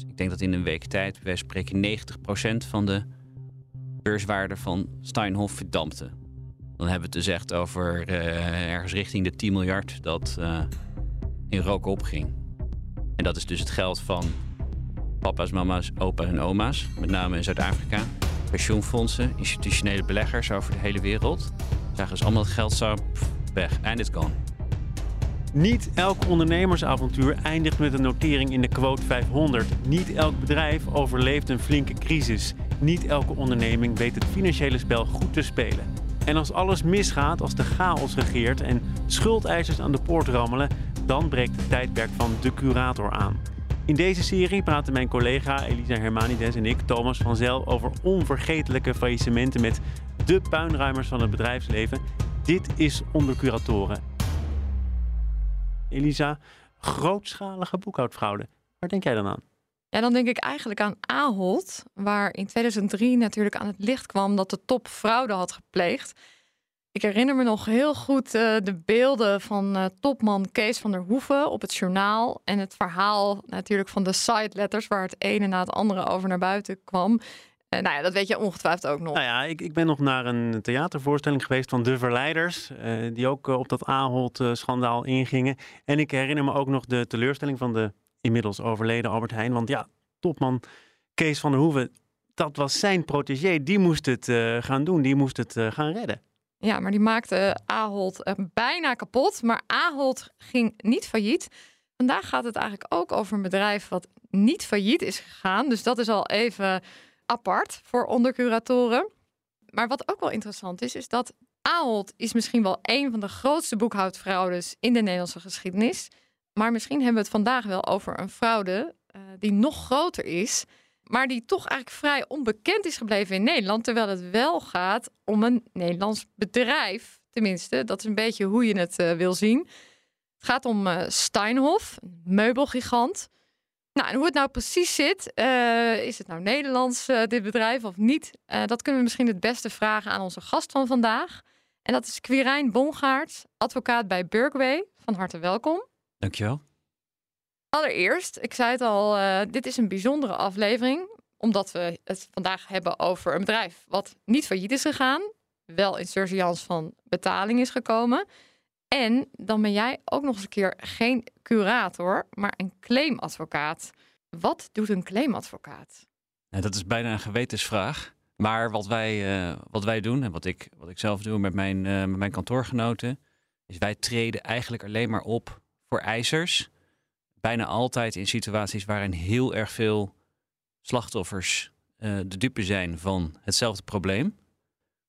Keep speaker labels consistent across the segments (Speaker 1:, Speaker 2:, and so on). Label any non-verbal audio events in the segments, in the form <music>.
Speaker 1: Dus ik denk dat in een week tijd, wij spreken 90% van de beurswaarde van Steinhoff verdampte. Dan hebben we het dus echt over uh, ergens richting de 10 miljard dat uh, in rook opging. En dat is dus het geld van papa's, mama's, opa's en oma's, met name in Zuid-Afrika. Pensioenfondsen, institutionele beleggers over de hele wereld. Zagen dus allemaal het geld zo weg. En it's gone.
Speaker 2: Niet elk ondernemersavontuur eindigt met een notering in de quote 500. Niet elk bedrijf overleeft een flinke crisis. Niet elke onderneming weet het financiële spel goed te spelen. En als alles misgaat, als de chaos regeert en schuldeisers aan de poort rammelen, dan breekt het tijdperk van de curator aan. In deze serie praten mijn collega Elisa Hermanides en ik, Thomas van Zel, over onvergetelijke faillissementen met de puinruimers van het bedrijfsleven. Dit is Onder Curatoren. Elisa, grootschalige boekhoudfraude. Waar denk jij dan aan?
Speaker 3: Ja, dan denk ik eigenlijk aan Ahold, waar in 2003 natuurlijk aan het licht kwam dat de top fraude had gepleegd. Ik herinner me nog heel goed uh, de beelden van uh, topman Kees van der Hoeven op het journaal. En het verhaal natuurlijk van de side letters, waar het ene na het andere over naar buiten kwam. Uh, nou ja, dat weet je ongetwijfeld ook nog.
Speaker 2: Nou ja, ik, ik ben nog naar een theatervoorstelling geweest van De Verleiders. die ook op dat Ahold-schandaal ingingen. En ik herinner me ook nog de teleurstelling van de inmiddels overleden Albert Heijn. Want ja, topman Kees van der Hoeven, dat was zijn protégé. Die moest het gaan doen, die moest het gaan redden.
Speaker 3: Ja, maar die maakte Ahold bijna kapot. Maar Ahold ging niet failliet. Vandaag gaat het eigenlijk ook over een bedrijf wat niet failliet is gegaan. Dus dat is al even apart voor ondercuratoren. Maar wat ook wel interessant is, is dat Ahold is misschien wel een van de grootste boekhoudfraudes in de Nederlandse geschiedenis. Maar misschien hebben we het vandaag wel over een fraude uh, die nog groter is maar die toch eigenlijk vrij onbekend is gebleven in Nederland. Terwijl het wel gaat om een Nederlands bedrijf. Tenminste, dat is een beetje hoe je het uh, wil zien. Het gaat om uh, Steinhoff, een meubelgigant. Nou, en hoe het nou precies zit, uh, is het nou Nederlands, dit bedrijf, of niet? dat kunnen we misschien het beste vragen aan onze gast van vandaag. En dat is Quirijn Bongaert, advocaat bij Berkway. Van harte welkom.
Speaker 1: Dankjewel.
Speaker 3: Allereerst, ik zei het al, dit is een bijzondere aflevering. Omdat we het vandaag hebben over een bedrijf wat niet failliet is gegaan. Wel in surveillance van betaling is gekomen. En dan ben jij ook nog eens een keer geen curator, maar een claimadvocaat. Wat doet een claimadvocaat?
Speaker 1: Nou, dat is bijna een gewetensvraag. Maar wat wij, uh, wat wij doen en wat ik, wat ik zelf doe met mijn, uh, met mijn kantoorgenoten, is wij treden eigenlijk alleen maar op voor eisers bijna altijd in situaties waarin heel erg veel slachtoffers uh, de dupe zijn van hetzelfde probleem.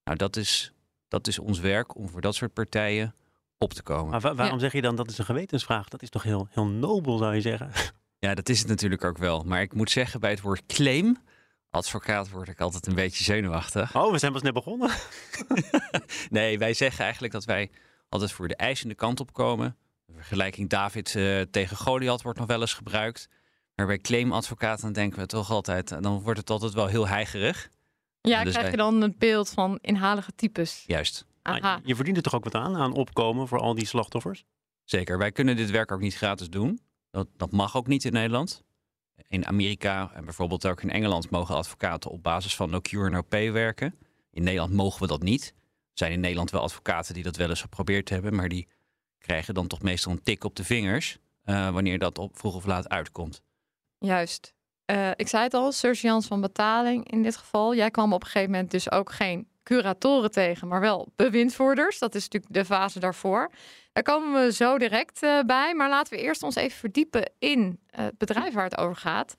Speaker 1: Nou, dat is, dat is ons werk om voor dat soort partijen op te komen.
Speaker 2: Maar waarom zeg je dan dat is een gewetensvraag? Dat is toch heel, heel nobel, zou je zeggen? <laughs>
Speaker 1: Ja, dat is het natuurlijk ook wel. Maar ik moet zeggen, bij het woord claim, advocaat, word ik altijd een beetje zenuwachtig.
Speaker 2: Oh, we zijn pas net begonnen. <laughs>
Speaker 1: nee, wij zeggen eigenlijk dat wij altijd voor de eisende kant op komen. De vergelijking David uh, tegen Goliath wordt nog wel eens gebruikt. Maar bij claimadvocaten denken we toch altijd, dan wordt het altijd wel heel heigerig.
Speaker 3: Ja, dus krijg je dan het beeld van inhalige types.
Speaker 1: Juist.
Speaker 2: Aha. Je verdient er toch ook wat aan, aan opkomen voor al die slachtoffers?
Speaker 1: Zeker. Wij kunnen dit werk ook niet gratis doen. Dat, dat mag ook niet in Nederland. In Amerika en bijvoorbeeld ook in Engeland mogen advocaten op basis van no cure, no pay werken. In Nederland mogen we dat niet. Er zijn in Nederland wel advocaten die dat wel eens geprobeerd hebben, maar die krijgen dan toch meestal een tik op de vingers uh, wanneer dat op vroeg of laat uitkomt.
Speaker 3: Juist. Uh, ik zei het al, surgeons van betaling in dit geval. Jij kwam op een gegeven moment dus ook geen curatoren tegen, maar wel bewindvoerders. Dat is natuurlijk de fase daarvoor. Daar komen we zo direct uh, bij. Maar laten we eerst ons even verdiepen in het bedrijf waar het over gaat.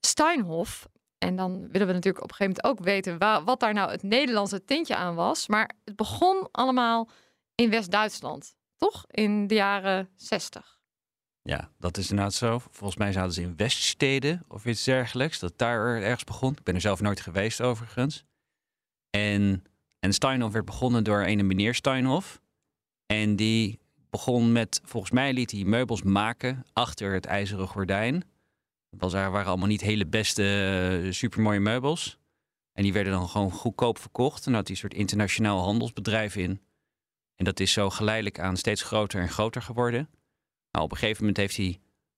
Speaker 3: Steinhoff. En dan willen we natuurlijk op een gegeven moment ook weten wat daar nou het Nederlandse tintje aan was. Maar het begon allemaal in West-Duitsland toch? In de jaren 60.
Speaker 1: Ja, dat is inderdaad zo. Volgens mij zaten ze in Weststeden of iets dergelijks. Dat daar ergens begon. Ik ben er zelf nooit geweest overigens. En, en Steinhoff werd begonnen door een meneer Steinhoff. En die begon met, volgens mij liet hij meubels maken achter het ijzeren gordijn. Dat waren allemaal niet hele beste, uh, supermooie meubels. En die werden dan gewoon goedkoop verkocht. En had hij een soort internationaal handelsbedrijf in. En dat is zo geleidelijk aan steeds groter en groter geworden. Nou, op een gegeven moment heeft hij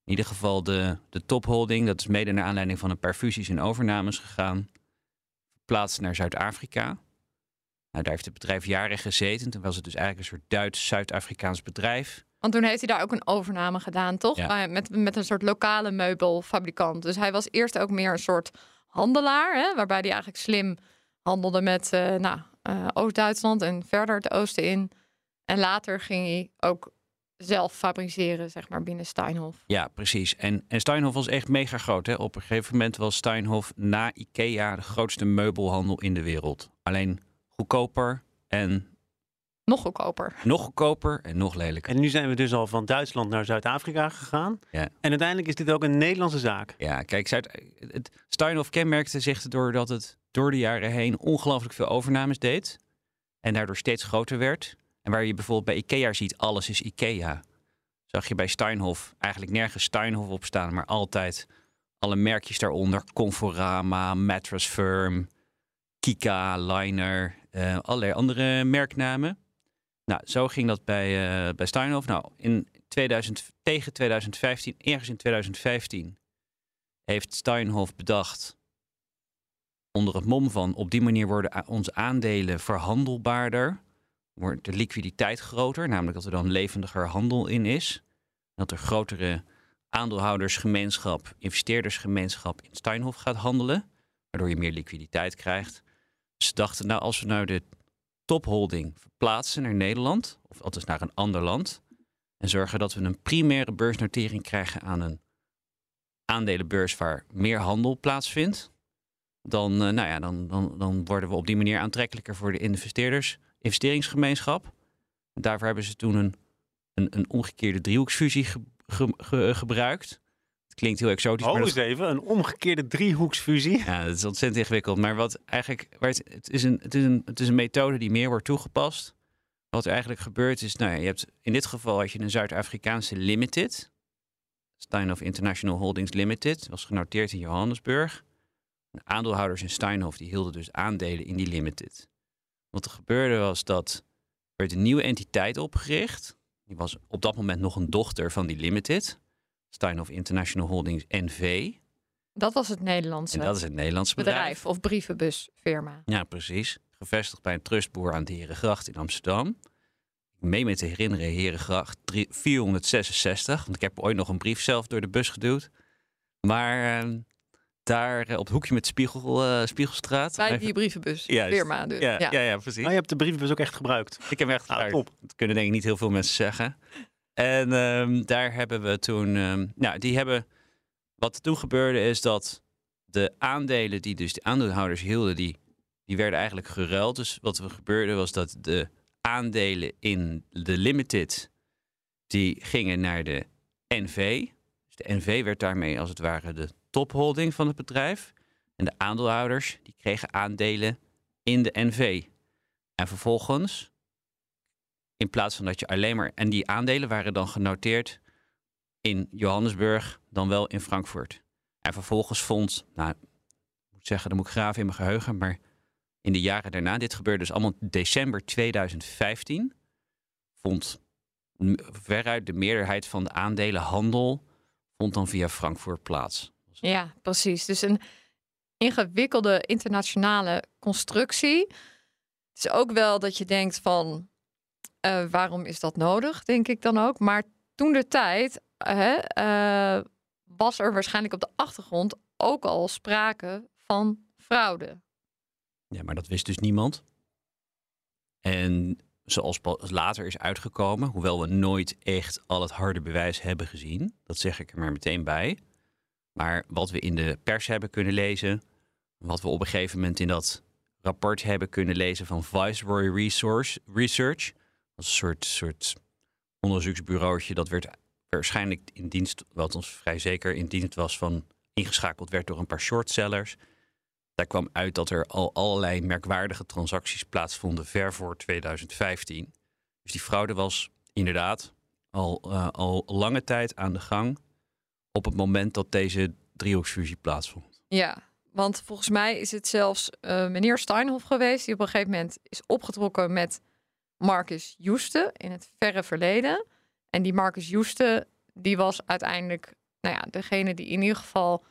Speaker 1: in ieder geval de, de topholding, dat is mede naar aanleiding van een paar fusies en overnames gegaan, verplaatst naar Zuid-Afrika. Nou, daar heeft het bedrijf jaren gezeten. Toen was het dus eigenlijk een soort Duits-Zuid-Afrikaans bedrijf.
Speaker 3: Want toen heeft hij daar ook een overname gedaan, toch? Ja. Met, met een soort lokale meubelfabrikant. Dus hij was eerst ook meer een soort handelaar, hè, waarbij hij eigenlijk slim handelde met uh, nou, uh, Oost-Duitsland en verder het oosten in. En later ging hij ook zelf fabriceren, zeg maar, binnen Steinhoff.
Speaker 1: Ja, precies. En, en Steinhoff was echt mega groot. Hè? Op een gegeven moment was Steinhoff na IKEA de grootste meubelhandel in de wereld. Alleen goedkoper en...
Speaker 3: Nog goedkoper.
Speaker 1: Nog goedkoper en nog lelijker.
Speaker 2: En nu zijn we dus al van Duitsland naar Zuid-Afrika gegaan. Ja. En uiteindelijk is dit ook een Nederlandse zaak.
Speaker 1: Ja, kijk, Zuid, het, Steinhoff kenmerkte zich doordat het door de jaren heen ongelooflijk veel overnames deed. En daardoor steeds groter werd. En waar je bijvoorbeeld bij IKEA ziet, alles is IKEA. Zag je bij Steinhoff eigenlijk nergens Steinhoff op staan, maar altijd alle merkjes daaronder. Conforama, Mattress Firm, Kika, Liner, uh, allerlei andere merknamen. Nou, zo ging dat bij, uh, bij Steinhoff. Nou, in 2000, tegen 2015, ergens in 2015, heeft Steinhoff bedacht onder het mom van op die manier worden onze aandelen verhandelbaarder wordt de liquiditeit groter, namelijk dat er dan levendiger handel in is. Dat er grotere aandeelhoudersgemeenschap, investeerdersgemeenschap in Steinhoff gaat handelen, waardoor je meer liquiditeit krijgt. Ze dachten, nou, als we nou de topholding verplaatsen naar Nederland, of althans naar een ander land, en zorgen dat we een primaire beursnotering krijgen aan een aandelenbeurs waar meer handel plaatsvindt, dan, uh, nou ja, dan, dan, dan worden we op die manier aantrekkelijker voor de investeerders investeringsgemeenschap. Daarvoor hebben ze toen een, een, een omgekeerde driehoeksfusie gebruikt. Het klinkt heel exotisch.
Speaker 2: Oh,
Speaker 1: maar
Speaker 2: eens even, een omgekeerde driehoeksfusie.
Speaker 1: Ja, dat is ontzettend ingewikkeld. Maar wat eigenlijk, het, het, is een, het, is een, het is een methode die meer wordt toegepast. Wat er eigenlijk gebeurt is, nou ja, je hebt in dit geval had je een Zuid-Afrikaanse limited. Steinhoff International Holdings Limited. was genoteerd in Johannesburg. De aandeelhouders in Steinhoff die hielden dus aandelen in die limited. Wat er gebeurde was dat er werd een nieuwe entiteit opgericht. Die was op dat moment nog een dochter van die Limited. Steinhoff International Holdings NV.
Speaker 3: Dat was het Nederlandse.
Speaker 1: En dat is het Nederlandse bedrijf. bedrijf
Speaker 3: of brievenbusfirma.
Speaker 1: Ja, precies. Gevestigd bij een trustboer aan de Herengracht in Amsterdam. Ik meen me te herinneren, Herengracht 466. Want ik heb ooit nog een brief zelf door de bus geduwd. Maar uh, daar eh, op het hoekje met Spiegel, uh, Spiegelstraat.
Speaker 3: Bij die brievenbus firma dus.
Speaker 1: Ja, ja. ja, precies.
Speaker 2: Maar je hebt de brievenbus ook echt gebruikt?
Speaker 1: Ik heb hem echt ah, gebruikt. Dat kunnen denk ik niet heel veel mensen zeggen. En um, daar hebben we toen... Um, nou, die hebben... Wat toen gebeurde is dat de aandelen die dus de aandeelhouders hielden... die, die werden eigenlijk geruild. Dus wat er gebeurde was dat de aandelen in de Limited... die gingen naar de NV. Dus de NV werd daarmee als het ware de topholding van het bedrijf. En de aandeelhouders die kregen aandelen in de NV. En vervolgens, in plaats van dat je alleen maar. En die aandelen waren dan genoteerd in Johannesburg, dan wel in Frankfurt. En vervolgens vond, nou, ik moet zeggen, dan moet ik graven in mijn geheugen, maar in de jaren daarna, dit gebeurde dus allemaal december 2015, vond veruit de meerderheid van de aandelenhandel vond dan via Frankfurt plaats.
Speaker 3: Ja, precies. Dus een ingewikkelde internationale constructie. Het is ook wel dat je denkt van uh, waarom is dat nodig, denk ik dan ook. Maar toen de tijd uh, was er waarschijnlijk op de achtergrond ook al sprake van fraude.
Speaker 1: Ja, maar dat wist dus niemand. En zoals later is uitgekomen, hoewel we nooit echt al het harde bewijs hebben gezien, dat zeg ik er maar meteen bij. Maar wat we in de pers hebben kunnen lezen, wat we op een gegeven moment in dat rapport hebben kunnen lezen van Viceroy Resource, Research, een soort, soort onderzoeksbureautje dat werd waarschijnlijk in dienst, wat ons vrij zeker in dienst was van ingeschakeld werd door een paar shortsellers. Daar kwam uit dat er al allerlei merkwaardige transacties plaatsvonden ver voor 2015. Dus die fraude was inderdaad al, uh, al lange tijd aan de gang op het moment dat deze driehoeksfusie plaatsvond.
Speaker 3: Ja, want volgens mij is het zelfs uh, meneer Steinhoff geweest die op een gegeven moment is opgetrokken met Marcus Joeste in het verre verleden. En die Marcus Joeste, die was uiteindelijk nou ja, degene die in ieder geval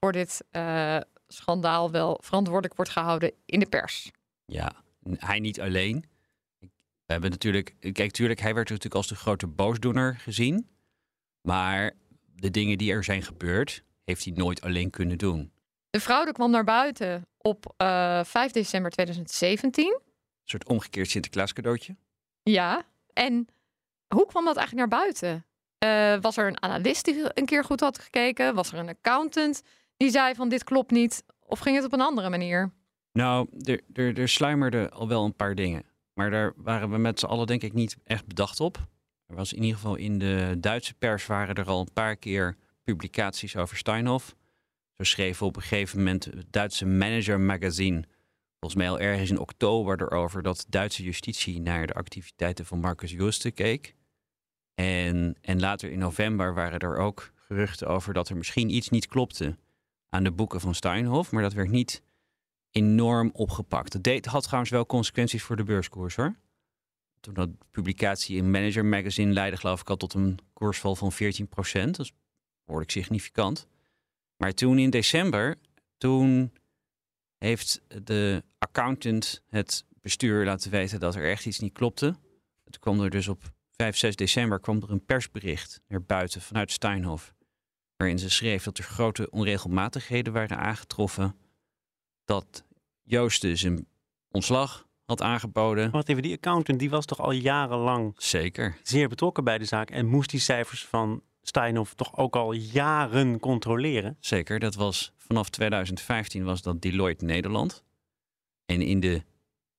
Speaker 3: voor dit uh, schandaal wel verantwoordelijk wordt gehouden in de pers.
Speaker 1: Ja, hij niet alleen. We hebben natuurlijk, kijk, natuurlijk, hij werd natuurlijk als de grote boosdoener gezien. Maar de dingen die er zijn gebeurd, heeft hij nooit alleen kunnen doen.
Speaker 3: De fraude kwam naar buiten op uh, eh, 5 december 2017. Een
Speaker 1: soort omgekeerd Sinterklaas cadeautje.
Speaker 3: Ja, en hoe kwam dat eigenlijk naar buiten? Uh, was er een analist die een keer goed had gekeken? Was er een accountant die zei van dit klopt niet? Of ging het op een andere manier?
Speaker 1: Nou, er, er, er sluimerden al wel een paar dingen. Maar daar waren we met z'n allen denk ik niet echt bedacht op. Er was in ieder geval in de Duitse pers waren er al een paar keer publicaties over Steinhoff. Zo schreven op een gegeven moment het Duitse Manager Magazine, volgens mij al ergens in oktober, erover dat Duitse justitie naar de activiteiten van Marcus Juste keek. En, en later in november waren er ook geruchten over dat er misschien iets niet klopte aan de boeken van Steinhoff, maar dat werd niet enorm opgepakt. Dat deed, had trouwens wel consequenties voor de beurskoers hoor. Toen dat publicatie in Manager Magazine leidde geloof ik al tot een koersval van 14%. Dat is behoorlijk significant. Maar toen in december, toen heeft de accountant het bestuur laten weten dat er echt iets niet klopte. Toen kwam er dus op 5, 6 december kwam er een persbericht naar buiten vanuit Steinhoff. Waarin ze schreef dat er grote onregelmatigheden waren aangetroffen. Dat Joost dus een ontslag had aangeboden.
Speaker 2: Wat even, die accountant die was toch al jarenlang
Speaker 1: Zeker.
Speaker 2: zeer betrokken bij de zaak en moest die cijfers van Steinhoff toch ook al jaren controleren?
Speaker 1: Zeker, dat was vanaf 2015 was dat Deloitte Nederland. En in de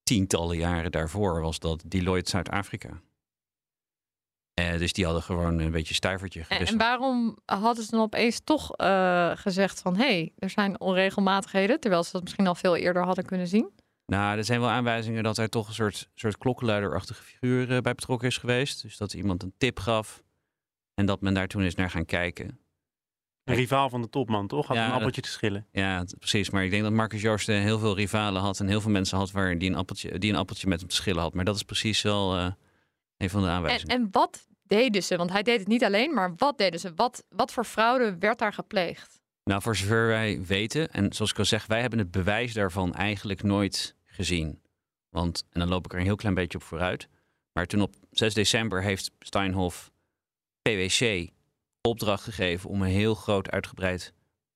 Speaker 1: tientallen jaren daarvoor was dat Deloitte Zuid-Afrika. Uh, dus die hadden gewoon een beetje stuivertje
Speaker 3: gewisseld. En, waarom hadden ze dan opeens toch uh, gezegd van... hé, hey, er zijn onregelmatigheden... terwijl ze dat misschien al veel eerder hadden kunnen zien?
Speaker 1: Nou, er zijn wel aanwijzingen dat er toch een soort, soort klokkenluiderachtige figuur uh, bij betrokken is geweest. Dus dat iemand een tip gaf en dat men daar toen is naar gaan kijken.
Speaker 2: Een rivaal van de topman, toch? Had een appeltje te schillen.
Speaker 1: Ja, precies. Maar ik denk dat Marcus Joosten heel veel rivalen had en heel veel mensen had waar die een appeltje, die een appeltje met hem te schillen had. Maar dat is precies wel uh, een van de aanwijzingen.
Speaker 3: En, en wat deden ze? Want hij deed het niet alleen, maar wat deden ze? Wat, wat voor fraude werd daar gepleegd?
Speaker 1: Nou, voor zover wij weten, en zoals ik al zeg, wij hebben het bewijs daarvan eigenlijk nooit gezien. Want, en dan loop ik er een heel klein beetje op vooruit. Maar toen op 6 december heeft Steinhoff PwC opdracht gegeven om een heel groot uitgebreid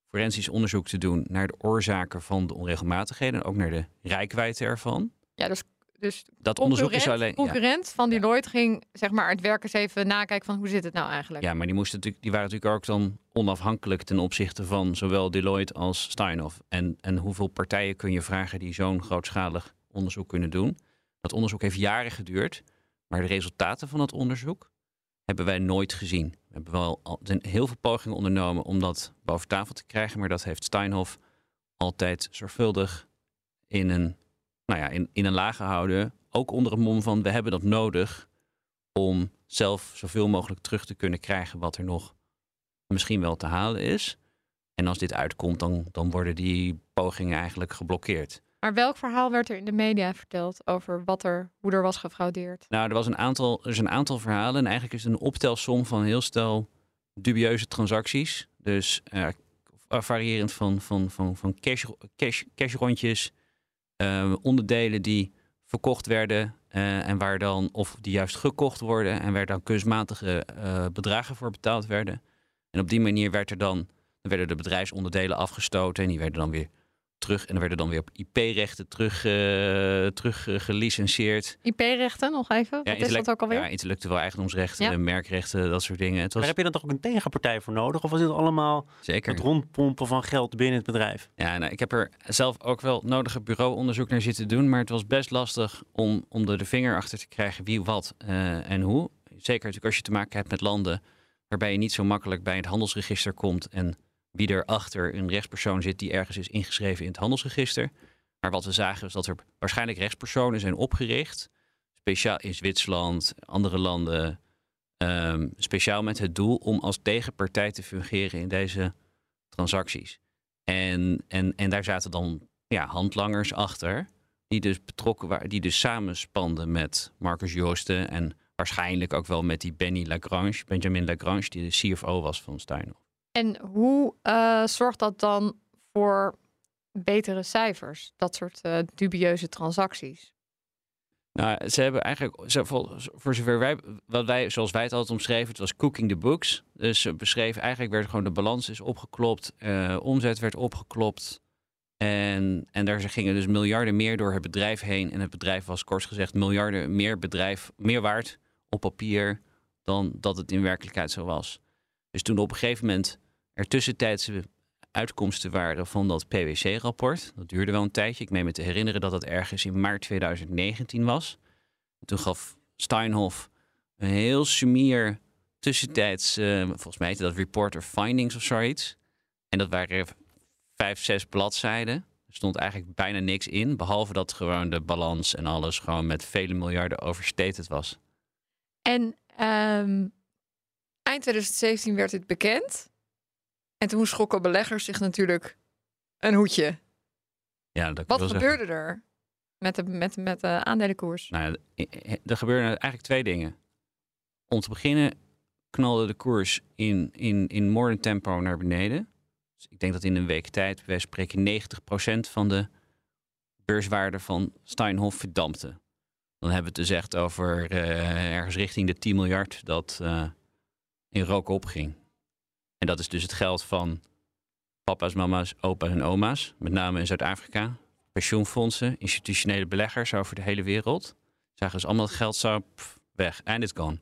Speaker 1: forensisch onderzoek te doen naar de oorzaken van de onregelmatigheden en ook naar de rijkwijde ervan.
Speaker 3: Ja, dus, dus dat onderzoek is alleen. concurrent van Deloitte ging zeg maar het werk eens even nakijken van hoe zit het nou eigenlijk.
Speaker 1: Ja, maar die moesten natuurlijk, die waren natuurlijk ook dan onafhankelijk ten opzichte van zowel Deloitte als Steinhoff. En, en hoeveel partijen kun je vragen die zo'n grootschalig onderzoek kunnen doen? Dat onderzoek heeft jaren geduurd, maar de resultaten van dat onderzoek hebben wij nooit gezien. We hebben wel al, heel veel pogingen ondernomen om dat boven tafel te krijgen, maar dat heeft Steinhoff altijd zorgvuldig in een, nou ja, in, in een laag gehouden. Ook onder het mom van we hebben dat nodig om zelf zoveel mogelijk terug te kunnen krijgen wat er nog misschien wel te halen is. En als dit uitkomt, dan, dan worden die pogingen eigenlijk geblokkeerd.
Speaker 3: Maar welk verhaal werd er in de media verteld over wat er, hoe er was gefraudeerd?
Speaker 1: Nou, er, was een aantal, er is een aantal verhalen. En eigenlijk is het een optelsom van heel stel dubieuze transacties. Dus uh, variërend van, van, van, van cash, cash, cashrondjes, uh, onderdelen die verkocht werden en waar dan, of die juist gekocht worden en waar dan kunstmatige bedragen voor betaald werden. En op die manier werd er dan werden de bedrijfsonderdelen afgestoten en die werden dan weer terug. En er werden dan weer op IP-rechten terug, uh, terug uh, gelicenseerd.
Speaker 3: IP-rechten nog even? Wat is dat ook alweer?
Speaker 1: Ja, intellectueel eigendomsrechten, merkrechten, dat soort dingen. Het
Speaker 2: was... Maar heb je dan toch ook een tegenpartij voor nodig? Of was dit allemaal Zeker. het rondpompen van geld binnen het bedrijf?
Speaker 1: Ja, nou, ik heb er zelf ook wel nodige bureauonderzoek naar zitten doen. Maar het was best lastig om, om er de vinger achter te krijgen wie, wat uh, en hoe. Zeker natuurlijk als je te maken hebt met landen waarbij je niet zo makkelijk bij het handelsregister komt en wie er achter een rechtspersoon zit die ergens is ingeschreven in het handelsregister. Maar wat we zagen is dat er waarschijnlijk rechtspersonen zijn opgericht, speciaal in Zwitserland, andere landen, ehm, speciaal met het doel om als tegenpartij te fungeren in deze transacties. En, en, en daar zaten dan ja, handlangers achter, die dus betrokken waren, die dus samenspanden met Marcus Joosten en waarschijnlijk ook wel met die Benny Lagrange, Benjamin Lagrange, die de CFO was van Steinhoff.
Speaker 3: En hoe uh, zorgt dat dan voor betere cijfers, dat soort uh, dubieuze transacties?
Speaker 1: Nou, ze hebben eigenlijk, voor zover wij, wat wij, zoals wij het altijd omschreven, het was cooking the books. Dus ze beschreven eigenlijk werd gewoon de balans is opgeklopt, uh, omzet werd opgeklopt. En, en daar gingen dus miljarden meer door het bedrijf heen. En het bedrijf was kort gezegd miljarden meer bedrijf, meer waard op papier dan dat het in werkelijkheid zo was. Dus toen op een gegeven moment er tussentijdse uitkomsten waren van dat PwC-rapport. Dat duurde wel een tijdje. Ik meen me te herinneren dat dat ergens in maart 2019 was. Toen gaf Steinhoff een heel sumier tussentijds, uh, volgens mij heette dat Report of Findings of zoiets. En dat waren vijf, zes bladzijden. Er stond eigenlijk bijna niks in, behalve dat gewoon de balans en alles gewoon met vele miljarden overstated was.
Speaker 3: En um, eind 2017 werd dit bekend. En toen schrokken beleggers zich natuurlijk een hoedje.
Speaker 1: Ja, dat
Speaker 3: Wat gebeurde er met de, met, met de aandelenkoers?
Speaker 1: Nou, er gebeurden eigenlijk twee dingen. Om te beginnen knalde de koers in, in, in moordend tempo naar beneden. Dus ik denk dat in een week tijd, wij spreken 90% van de beurswaarde van Steinhoff verdampte. Dan hebben we het dus echt over uh, ergens richting de 10 miljard dat uh, in rook opging. En dat is dus het geld van papa's, mama's, opa's en oma's, met name in Zuid-Afrika. Pensioenfondsen, institutionele beleggers over de hele wereld. Zagen dus allemaal het geld zo weg, and it's gone.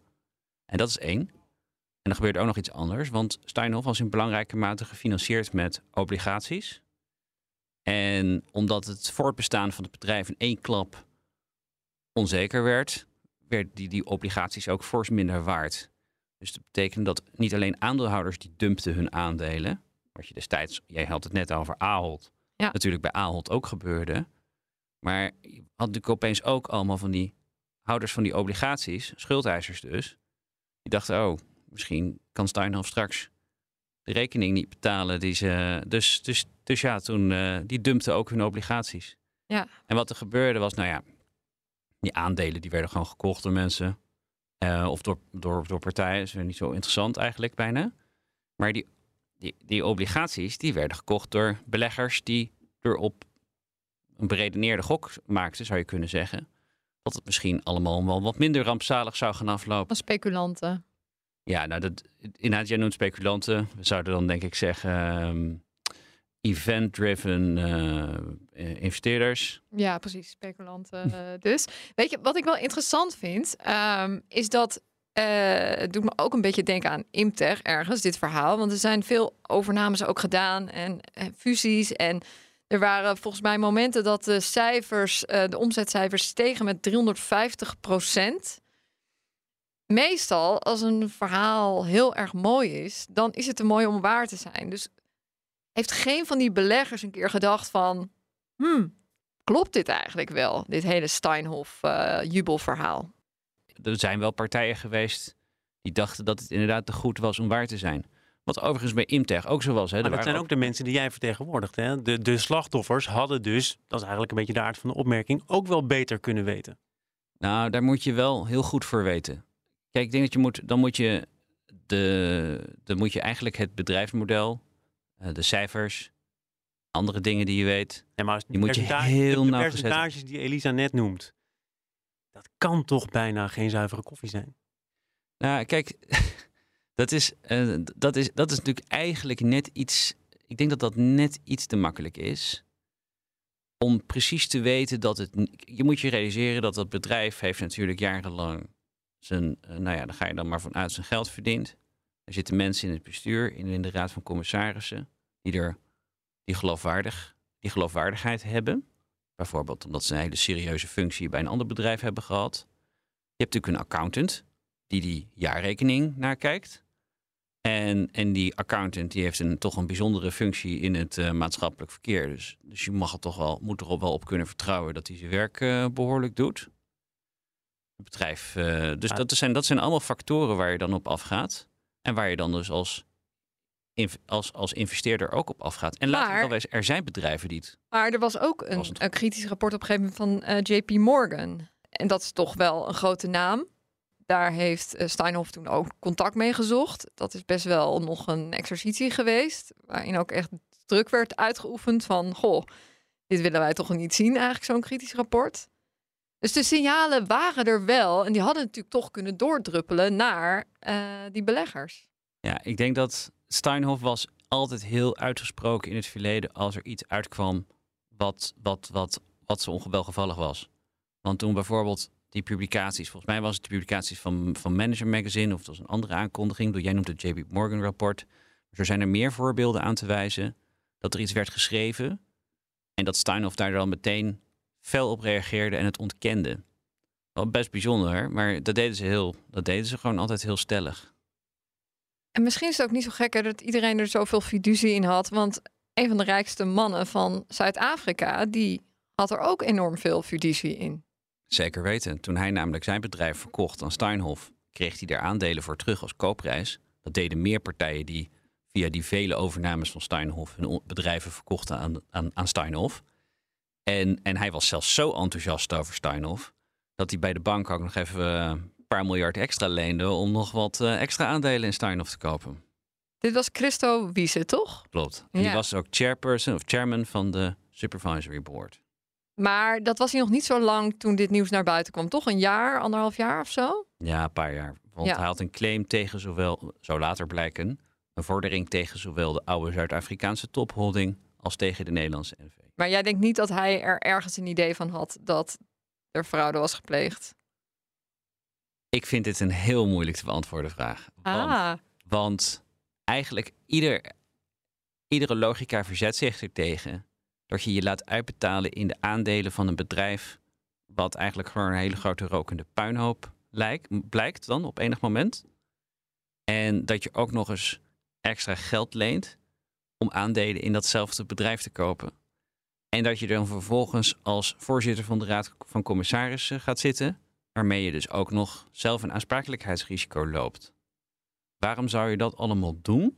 Speaker 1: En dat is één. En er gebeurt ook nog iets anders, want Steinhoff was in belangrijke mate gefinancierd met obligaties. En omdat het voortbestaan van het bedrijf in één klap onzeker werd, werden die, die obligaties ook fors minder waard. Dus dat betekent dat niet alleen aandeelhouders die dumpten hun aandelen, wat je destijds, jij had het net over Ahold, ja. natuurlijk bij Ahold ook gebeurde. Maar je had natuurlijk opeens ook allemaal van die houders van die obligaties, schuldeisers dus, die dachten, oh, misschien kan Steinhoff straks de rekening niet betalen. Die ze, dus, dus, dus ja, toen, uh, die dumpten ook hun obligaties.
Speaker 3: Ja.
Speaker 1: En wat er gebeurde was, nou ja, die aandelen die werden gewoon gekocht door mensen. Uh, of door, door, door partijen. Is niet zo interessant eigenlijk bijna. Maar die, die, die obligaties die werden gekocht door beleggers die er op een beredeneerde gok maakten, zou je kunnen zeggen. Dat het misschien allemaal wel wat minder rampzalig zou gaan aflopen.
Speaker 3: Als speculanten.
Speaker 1: Ja, nou, dat, inderdaad, jij noemt speculanten. We zouden dan denk ik zeggen um, event-driven uh, investeerders.
Speaker 3: Ja, precies, speculanten uh, <laughs> dus. Weet je, wat ik wel interessant vind, um, is dat uh, het doet me ook een beetje denken aan Imtech ergens, dit verhaal. Want er zijn veel overnames ook gedaan en, en fusies. En er waren volgens mij momenten dat de cijfers, de omzetcijfers stegen met 350 procent meestal als een verhaal heel erg mooi is, dan is het te mooi om waar te zijn. Dus heeft geen van die beleggers een keer gedacht van, hmm, klopt dit eigenlijk wel, dit hele Steinhoff uh, jubelverhaal?
Speaker 1: Er zijn wel partijen geweest die dachten dat het inderdaad te goed was om waar te zijn. Wat overigens bij Imtech ook zo was. Hè.
Speaker 2: Maar dat zijn ook... de mensen die jij vertegenwoordigt. Hè? De, de slachtoffers hadden dus, dat is eigenlijk een beetje de aard van de opmerking, ook wel beter kunnen weten.
Speaker 1: Nou, daar moet je wel heel goed voor weten. Kijk, ik denk dat je moet, dan moet je, de, dan moet je eigenlijk het bedrijfsmodel, eh, de cijfers, andere dingen die je weet,
Speaker 2: ja, maar
Speaker 1: die moet je heel
Speaker 2: de,
Speaker 1: de
Speaker 2: percentages die Elisa net noemt, dat kan toch bijna geen zuivere koffie zijn?
Speaker 1: Nou, kijk, <laughs> dat is, uh, dat, is, dat is natuurlijk eigenlijk net iets. Ik denk dat dat net iets te makkelijk is. Om precies te weten dat het. Je moet je realiseren dat dat bedrijf heeft natuurlijk jarenlang zijn, uh, nou ja, dan ga je dan maar vanuit zijn geld verdient. Er zitten mensen in het bestuur, in, in de raad van commissarissen, die er die, geloofwaardig, die geloofwaardigheid hebben. Bijvoorbeeld omdat ze een hele serieuze functie bij een ander bedrijf hebben gehad. Je hebt natuurlijk een accountant die die jaarrekening nakijkt. En, en die accountant die heeft een, toch een bijzondere functie in het eh, maatschappelijk verkeer. Dus, dus je mag er toch wel, moet er wel op kunnen vertrouwen dat hij zijn werk eh, behoorlijk doet. Het bedrijf. eh, dus dat, zijn, dat zijn allemaal factoren waar je dan op afgaat. En waar je dan dus als, als, als investeerder ook op afgaat. En laten we
Speaker 3: Maar-
Speaker 1: wel wezen, er zijn bedrijven die het.
Speaker 3: Maar er was ook een, een kritisch rapport op een gegeven moment van eh, JP Morgan. En dat is toch wel een grote naam. Daar heeft eh, Steinhoff toen ook contact mee gezocht. Dat is best wel nog een exercitie geweest. Waarin ook echt druk werd uitgeoefend van... Goh, dit willen wij toch niet zien eigenlijk, zo'n kritisch rapport. Dus de signalen waren er wel. En die hadden natuurlijk toch kunnen doordruppelen naar eh, die beleggers.
Speaker 1: Ja, ik denk dat Steinhoff was altijd heel uitgesproken in het verleden als er iets uitkwam wat, wat, wat, wat zo onwelgevallig was. Want toen bijvoorbeeld die publicaties, volgens mij was het de publicaties van, van Manager Magazine of het was een andere aankondiging, jij noemt het JP Morgan rapport. Dus er zijn er meer voorbeelden aan te wijzen dat er iets werd geschreven en dat Steinhoff daar dan meteen fel op reageerde en het ontkende. Wel best bijzonder, maar dat deden ze heel, dat deden ze gewoon altijd heel stellig.
Speaker 3: En misschien is het ook niet zo gek hè, dat iedereen er zoveel fiducie in had. Want een van de rijkste mannen van Zuid-Afrika, die had er ook enorm veel fiducie in.
Speaker 1: Zeker weten. Toen hij namelijk zijn bedrijf verkocht aan Steinhoff, kreeg hij daar aandelen voor terug als koopprijs. Dat deden meer partijen die via die vele overnames van Steinhoff hun bedrijven verkochten aan, aan, aan Steinhoff. En, en hij was zelfs zo enthousiast over Steinhoff dat hij bij de bank ook nog even eh, een paar miljard extra leende om nog wat eh, extra aandelen in Steinhoff te kopen.
Speaker 3: Dit was Christo Wiese, toch?
Speaker 1: Klopt. En die was ook chairperson of chairman van de supervisory board.
Speaker 3: Maar dat was hij nog niet zo lang toen dit nieuws naar buiten kwam. Toch een jaar, anderhalf jaar of zo?
Speaker 1: Ja, een paar jaar. Want
Speaker 3: Ja.
Speaker 1: hij had een claim tegen zowel, zou later blijken, een vordering tegen zowel de oude Zuid-Afrikaanse topholding als tegen de Nederlandse NV.
Speaker 3: Maar jij denkt niet dat hij er ergens een idee van had dat er fraude was gepleegd?
Speaker 1: Ik vind dit een heel moeilijk te beantwoorden vraag. Want,
Speaker 3: Ah,
Speaker 1: want eigenlijk ieder, iedere logica verzet zich er tegen dat je je laat uitbetalen in de aandelen van een bedrijf wat eigenlijk gewoon een hele grote rokende puinhoop lijkt, blijkt dan op enig moment. En dat je ook nog eens extra geld leent om aandelen in datzelfde bedrijf te kopen. En dat je dan vervolgens als voorzitter van de Raad van Commissarissen gaat zitten, waarmee je dus ook nog zelf een aansprakelijkheidsrisico loopt. Waarom zou je dat allemaal doen?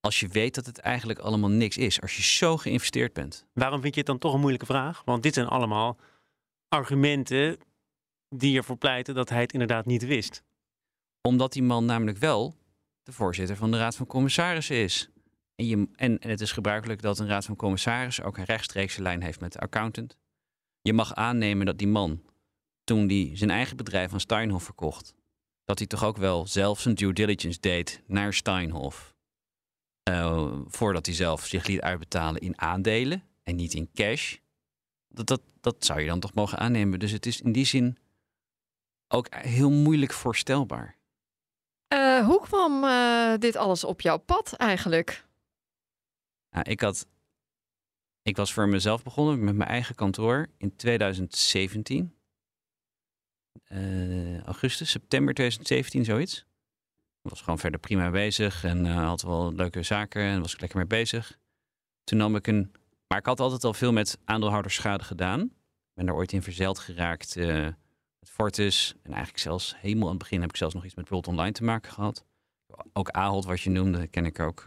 Speaker 1: Als je weet dat het eigenlijk allemaal niks is. Als je zo geïnvesteerd bent.
Speaker 2: Waarom vind je het dan toch een moeilijke vraag? Want dit zijn allemaal argumenten die ervoor pleiten dat hij het inderdaad niet wist.
Speaker 1: Omdat die man namelijk wel de voorzitter van de Raad van Commissarissen is. En, en, het is gebruikelijk dat een Raad van Commissarissen ook een rechtstreekse lijn heeft met de accountant. Je mag aannemen dat die man, toen hij zijn eigen bedrijf aan Steinhoff verkocht, dat hij toch ook wel zelf zijn due diligence deed naar Steinhoff. Eh, voordat hij zelf zich liet uitbetalen in aandelen en niet in cash. Dat, dat, dat zou je dan toch mogen aannemen. Dus het is in die zin ook heel moeilijk voorstelbaar.
Speaker 3: Eh, hoe kwam eh, dit alles op jouw pad eigenlijk?
Speaker 1: Nou, ik, had, ik was voor mezelf begonnen met mijn eigen kantoor in 2017. Eh, augustus, september 2017, zoiets. Ik was gewoon verder prima bezig en eh, had wel leuke zaken en was ik lekker mee bezig. Toen nam ik een. Maar ik had altijd al veel met aandeelhoudersschade gedaan. Ik ben daar ooit in verzeild geraakt eh, met Fortis. En eigenlijk zelfs helemaal aan het begin heb ik zelfs nog iets met World Online te maken gehad. Ook Ahold, wat je noemde, ken ik ook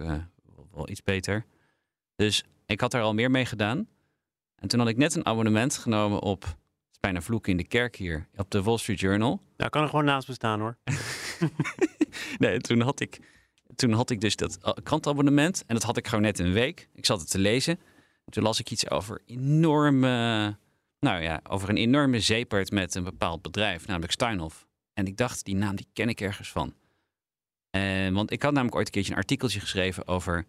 Speaker 1: wel iets beter. Dus ik had daar al meer mee gedaan. En toen had ik net een abonnement genomen op, het is bijna vloeken in de kerk hier, op de Wall Street Journal.
Speaker 2: Nou, kan er gewoon naast bestaan hoor. <laughs>
Speaker 1: nee, toen had ik, toen had ik dus dat eh, krantabonnement. En dat had ik gewoon net een week. Ik zat het te lezen. En toen las ik iets over enorme, nou ja, over een enorme zeepert met een bepaald bedrijf, namelijk Steinhoff. En ik dacht, die naam die ken ik ergens van. Eh, want ik had namelijk ooit een keertje een artikeltje geschreven over,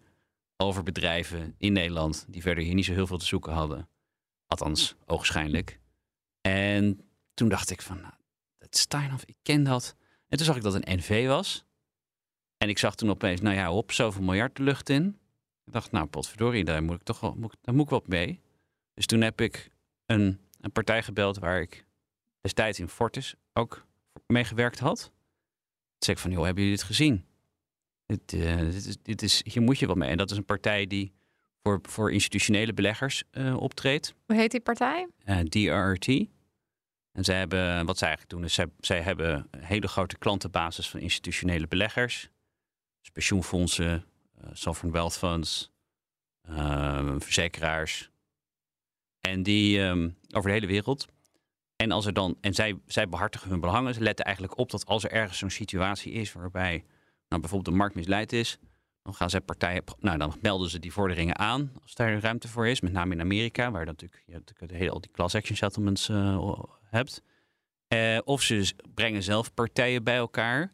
Speaker 1: over bedrijven in Nederland die verder hier niet zo heel veel te zoeken hadden. Althans, ogenschijnlijk. En toen dacht ik van, nou, dat Steinhoff, ik ken dat. En toen zag ik dat een NV was. En ik zag toen opeens, nou ja, hop, zoveel miljard de lucht in. Ik dacht, nou, potverdorie, daar moet ik toch wel, moet, daar moet ik wat mee. Dus toen heb ik een, een partij gebeld waar ik destijds in Fortis ook mee gewerkt had. Toen zei ik van, joh, hebben jullie dit gezien? Dit, uh, dit, is, dit is, hier moet je wat mee. En dat is een partij die voor, voor institutionele beleggers uh, optreedt.
Speaker 3: Hoe heet die partij?
Speaker 1: Uh, DRT. En zij hebben, wat zij eigenlijk doen, is zij, zij hebben een hele grote klantenbasis van institutionele beleggers. Dus pensioenfondsen, sovereign wealth funds, verzekeraars. En die um, over de hele wereld. En, als er dan, en zij, zij behartigen hun belangen. Ze letten eigenlijk op dat als er ergens zo'n situatie is waarbij nou, bijvoorbeeld de markt misleid is, dan gaan zij partijen, nou, dan melden ze die vorderingen aan als daar ruimte voor is. Met name in Amerika, waar natuurlijk, je natuurlijk de hele, al die class action settlements uh, hebt. Uh, of ze brengen zelf partijen bij elkaar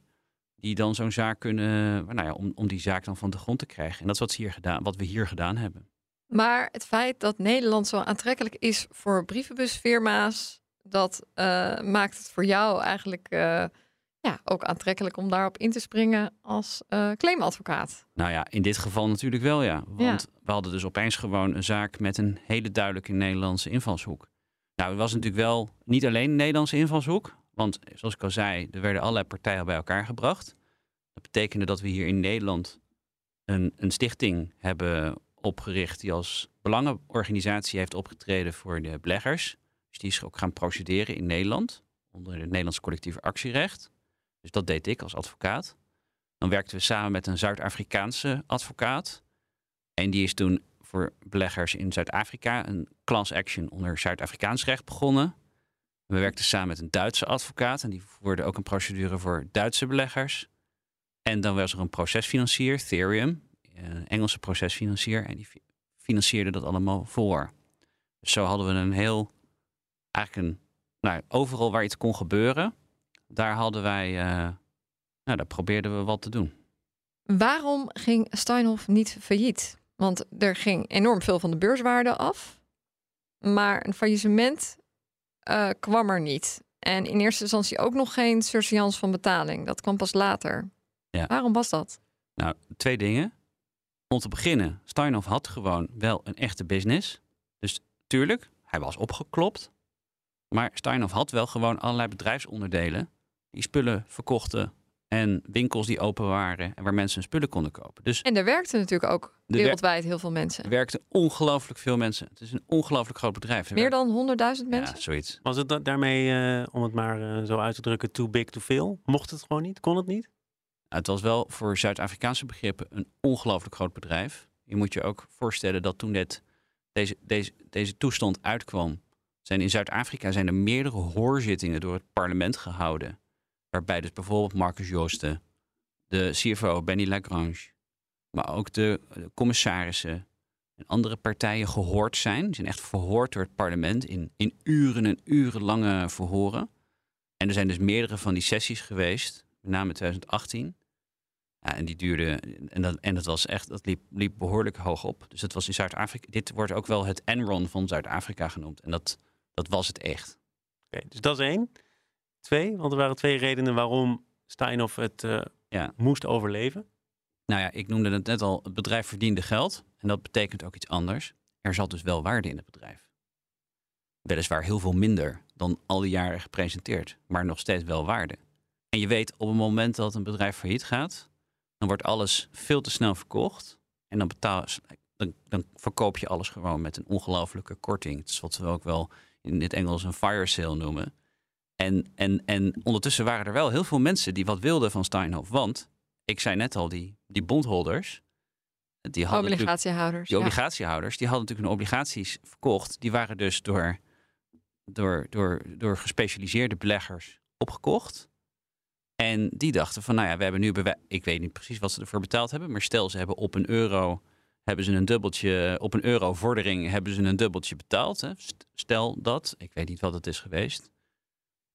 Speaker 1: die dan zo'n zaak kunnen, nou ja, om, om die zaak dan van de grond te krijgen. En dat is wat, ze hier gedaan, wat we hier gedaan hebben.
Speaker 3: Maar het feit dat Nederland zo aantrekkelijk is voor brievenbusfirma's, dat uh, maakt het voor jou eigenlijk ja, ook aantrekkelijk om daarop in te springen als uh, claimadvocaat.
Speaker 1: Nou ja, in dit geval natuurlijk wel ja. Want ja. we hadden dus opeens gewoon een zaak met een hele duidelijke Nederlandse invalshoek. Nou, het was natuurlijk wel niet alleen een Nederlandse invalshoek. Want zoals ik al zei, er werden allerlei partijen bij elkaar gebracht. Dat betekende dat we hier in Nederland een, een stichting hebben opgericht die als belangenorganisatie heeft opgetreden voor de beleggers. Dus die is ook gaan procederen in Nederland onder het Nederlands collectief actierecht. Dus dat deed ik als advocaat. Dan werkten we samen met een Zuid-Afrikaanse advocaat. En die is toen voor beleggers in Zuid-Afrika een class action onder Zuid-Afrikaans recht begonnen. We werkten samen met een Duitse advocaat en die voerde ook een procedure voor Duitse beleggers. En dan was er een procesfinancier, Ethereum, een Engelse procesfinancier, en die financierde dat allemaal voor. Dus zo hadden we een heel, eigenlijk een, nou, overal waar iets kon gebeuren, daar hadden wij, uh, nou, daar probeerden we wat te doen.
Speaker 3: Waarom ging Steinhoff niet failliet? Want er ging enorm veel van de beurswaarde af, maar een faillissement uh, kwam er niet. En in eerste instantie ook nog geen surseance van betaling. Dat kwam pas later.
Speaker 1: Ja.
Speaker 3: Waarom was dat?
Speaker 1: Nou, twee dingen. Om te beginnen, Steinhoff had gewoon wel een echte business. Dus tuurlijk, hij was opgeklopt. Maar Steinhoff had wel gewoon allerlei bedrijfsonderdelen die spullen verkochten en winkels die open waren en waar mensen hun spullen konden kopen. Dus
Speaker 3: en er werkten natuurlijk ook wereldwijd heel veel mensen.
Speaker 1: Er werkten ongelooflijk veel mensen. Het is een ongelooflijk groot bedrijf. Er
Speaker 3: Meer dan 100.000 mensen?
Speaker 1: Ja, zoiets.
Speaker 2: Was het daarmee, uh, om het maar uh, zo uit te drukken, too big to fail? Mocht het gewoon niet? Kon het niet?
Speaker 1: Het was wel voor Zuid-Afrikaanse begrippen een ongelooflijk groot bedrijf. Je moet je ook voorstellen dat toen dit, deze, deze, deze toestand uitkwam, zijn in Zuid-Afrika zijn er meerdere hoorzittingen door het parlement gehouden. Waarbij dus bijvoorbeeld Marcus Joosten, de CFO Benny Lagrange, maar ook de, commissarissen en andere partijen gehoord zijn. Die zijn echt verhoord door het parlement in, in uren en uren lange verhoren. En er zijn dus meerdere van die sessies geweest, met name 2018. Ja, en die duurde, en dat, en dat was echt, dat liep, liep behoorlijk hoog op. Dus het was in Zuid-Afrika, dit wordt ook wel het Enron van Zuid-Afrika genoemd. En dat, dat was het echt.
Speaker 2: Oké, dus dat is één. Twee, want er waren twee redenen waarom Steinhoff het uh, ja. moest overleven.
Speaker 1: Nou ja, ik noemde het net al, het bedrijf verdiende geld. En dat betekent ook iets anders. Er zat dus wel waarde in het bedrijf. Weliswaar heel veel minder dan al die jaren gepresenteerd, maar nog steeds wel waarde. En je weet op het moment dat een bedrijf failliet gaat, dan wordt alles veel te snel verkocht. En dan, betaal, dan, dan verkoop je alles gewoon met een ongelofelijke korting. Het is wat we ook wel in het Engels een fire sale noemen. En, en, en ondertussen waren er wel heel veel mensen die wat wilden van Steinhoff. Want ik zei net al, die, die bondholders.
Speaker 3: Die hadden obligatiehouders.
Speaker 1: Die obligatiehouders, die hadden natuurlijk hun obligaties verkocht. Die waren dus door, door, door, door gespecialiseerde beleggers opgekocht. En die dachten van, nou ja, we hebben nu, ik weet niet precies wat ze ervoor betaald hebben, maar stel ze hebben op een euro, hebben ze een dubbeltje, op een euro vordering hebben ze een dubbeltje betaald. Hè? Stel dat, ik weet niet wat het is geweest.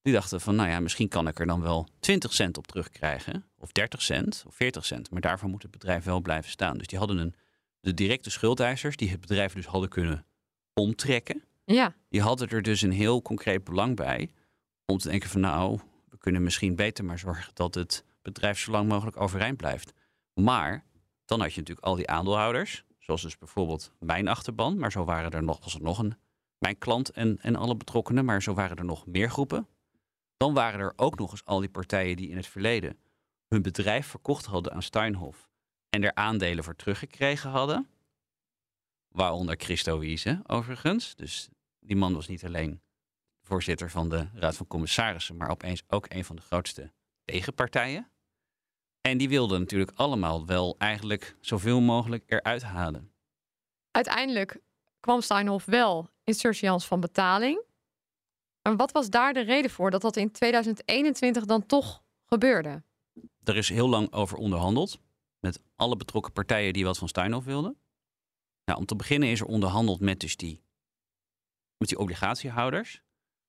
Speaker 1: Die dachten van, nou ja, misschien kan ik er dan wel 20 cent op terugkrijgen, of 30 cent, of 40 cent. Maar daarvoor moet het bedrijf wel blijven staan. Dus die hadden een, de directe schuldeisers, die het bedrijf dus hadden kunnen omtrekken.
Speaker 3: Ja.
Speaker 1: Die hadden er dus een heel concreet belang bij om te denken van, nou, we kunnen misschien beter maar zorgen dat het bedrijf zo lang mogelijk overeind blijft. Maar dan had je natuurlijk al die aandeelhouders, zoals dus bijvoorbeeld mijn achterban, maar zo waren er nog, was er nog een, mijn klant en, en alle betrokkenen, maar zo waren er nog meer groepen. Dan waren er ook nog eens al die partijen die in het verleden hun bedrijf verkocht hadden aan Steinhoff. en er aandelen voor teruggekregen hadden. Waaronder Christo Wiese, overigens. Dus die man was niet alleen voorzitter van de Raad van Commissarissen, maar opeens ook een van de grootste tegenpartijen. En die wilden natuurlijk allemaal wel eigenlijk zoveel mogelijk eruit halen.
Speaker 3: Uiteindelijk kwam Steinhoff wel in surseance van betaling. En wat was daar de reden voor dat dat in 2021 dan toch gebeurde?
Speaker 1: Er is heel lang over onderhandeld met alle betrokken partijen die wat van Steinhoff wilden. Nou, om te beginnen is er onderhandeld met dus die, met die obligatiehouders.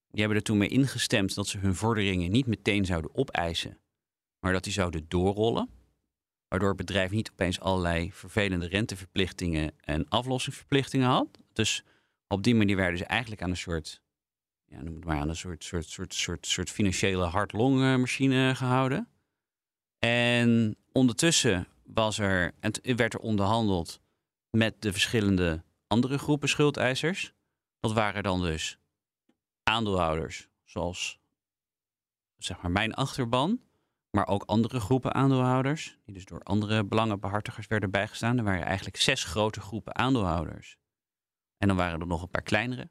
Speaker 1: Die hebben er toen mee ingestemd dat ze hun vorderingen niet meteen zouden opeisen, maar dat die zouden doorrollen. Waardoor het bedrijf niet opeens allerlei vervelende renteverplichtingen en aflossingsverplichtingen had. Dus op die manier werden ze eigenlijk aan een soort, ja, noem het maar aan een soort, soort, soort, soort, soort financiële hardlongmachine gehouden. En ondertussen was er, en werd er onderhandeld met de verschillende andere groepen schuldeisers. Dat waren dan dus aandeelhouders, zoals zeg maar mijn achterban, maar ook andere groepen aandeelhouders, die dus door andere belangenbehartigers werden bijgestaan. Er waren eigenlijk zes grote groepen aandeelhouders. En dan waren er nog een paar kleinere.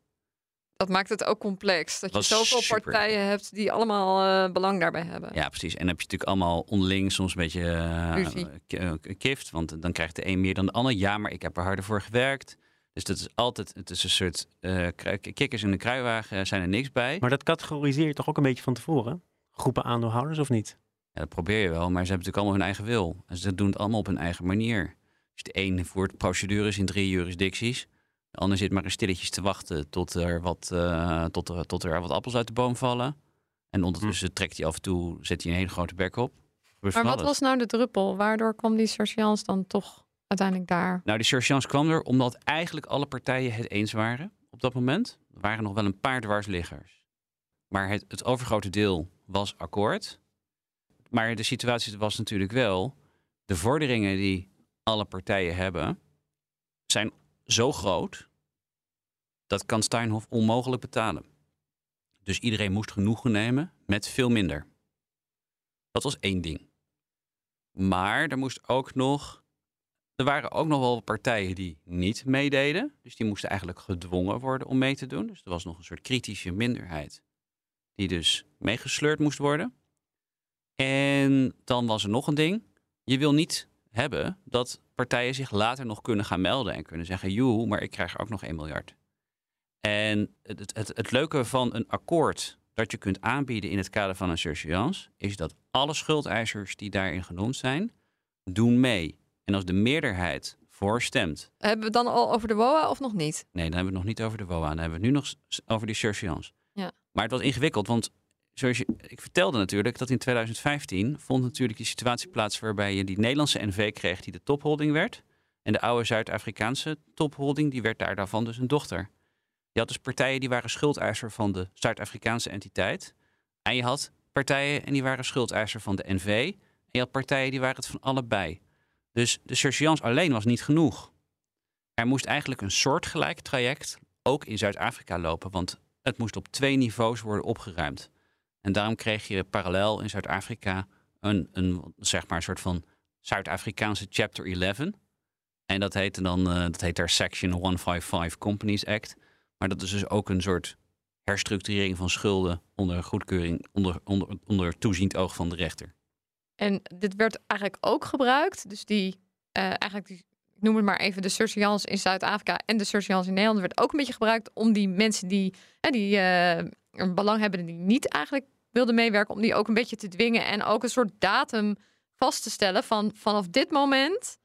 Speaker 3: Dat maakt het ook complex. Dat je
Speaker 1: Was
Speaker 3: zoveel
Speaker 1: super.
Speaker 3: partijen hebt die allemaal eh, belang daarbij hebben.
Speaker 1: Ja, precies. En dan heb je natuurlijk allemaal onderling soms een beetje eh, eh, kift. Want dan krijgt de een meer dan de ander. Ja, maar ik heb er harder voor gewerkt. Dus dat is altijd, het is een soort eh, kikkers in de kruiwagen, zijn er niks bij.
Speaker 2: Maar dat categoriseer je toch ook een beetje van tevoren? Groepen aandeelhouders of niet?
Speaker 1: Ja, dat probeer je wel, maar ze hebben natuurlijk allemaal hun eigen wil. En ze doen het allemaal op hun eigen manier. Dus de een voert procedures in drie jurisdicties. De ander zit maar eens stilletjes te wachten tot er wat, eh, tot er, tot er wat appels uit de boom vallen. En ondertussen trekt hij af en toe, zet hij een hele grote bek op.
Speaker 3: Maar wat
Speaker 1: alles.
Speaker 3: was nou de druppel? Waardoor kwam die surseance dan toch uiteindelijk daar?
Speaker 1: Nou, die surseance kwam er omdat eigenlijk alle partijen het eens waren op dat moment. Er waren nog wel een paar dwarsliggers. Maar het, het overgrote deel was akkoord. Maar de situatie was natuurlijk wel... de vorderingen die alle partijen hebben... zijn zo groot... dat kan Steinhoff onmogelijk betalen. Dus iedereen moest genoegen nemen met veel minder. Dat was één ding. Maar er moest ook nog er waren ook nog wel partijen die niet meededen. Dus die moesten eigenlijk gedwongen worden om mee te doen. Dus er was nog een soort kritische minderheid. Die dus meegesleurd moest worden. En dan was er nog een ding. Je wil niet hebben dat partijen zich later nog kunnen gaan melden. En kunnen zeggen, joe, maar ik krijg ook nog 1 miljard. En het, het, het, leuke van een akkoord dat je kunt aanbieden in het kader van een surseance... is dat alle schuldeisers die daarin genoemd zijn, doen mee. En als de meerderheid voor stemt.
Speaker 3: Hebben we het dan al over de WOA of nog niet?
Speaker 1: Nee, dan hebben we het nog niet over de WOA. Dan hebben we het nu nog over die surseance.
Speaker 3: Ja.
Speaker 1: Maar het was ingewikkeld, want zoals je, ik vertelde natuurlijk dat in 2015 vond natuurlijk die situatie plaats waarbij je die Nederlandse NV kreeg die de topholding werd. En de oude Zuid-Afrikaanse topholding, die werd daar daarvan dus een dochter. Je had dus partijen die waren schuldeiser van de Zuid-Afrikaanse entiteit. En je had partijen en die waren schuldeiser van de NV. En je had partijen die waren het van allebei. Dus de surseance alleen was niet genoeg. Er moest eigenlijk een soortgelijk traject ook in Zuid-Afrika lopen, want het moest op twee niveaus worden opgeruimd. En daarom kreeg je parallel in Zuid-Afrika een, een, zeg maar, soort van Zuid-Afrikaanse Chapter 11. En dat heette dan, eh, dat heet daar Section 155 Companies Act. Maar dat is dus ook een soort herstructurering van schulden onder goedkeuring, onder, onder, onder toeziend oog van de rechter.
Speaker 3: En dit werd eigenlijk ook gebruikt. Dus die, eh, eigenlijk die, ik noem het maar even de surseance in Zuid-Afrika en de surseance in Nederland werd ook een beetje gebruikt om die mensen die, eh, die eh, een belang hebben die niet eigenlijk wilden meewerken, om die ook een beetje te dwingen en ook een soort datum vast te stellen van vanaf dit moment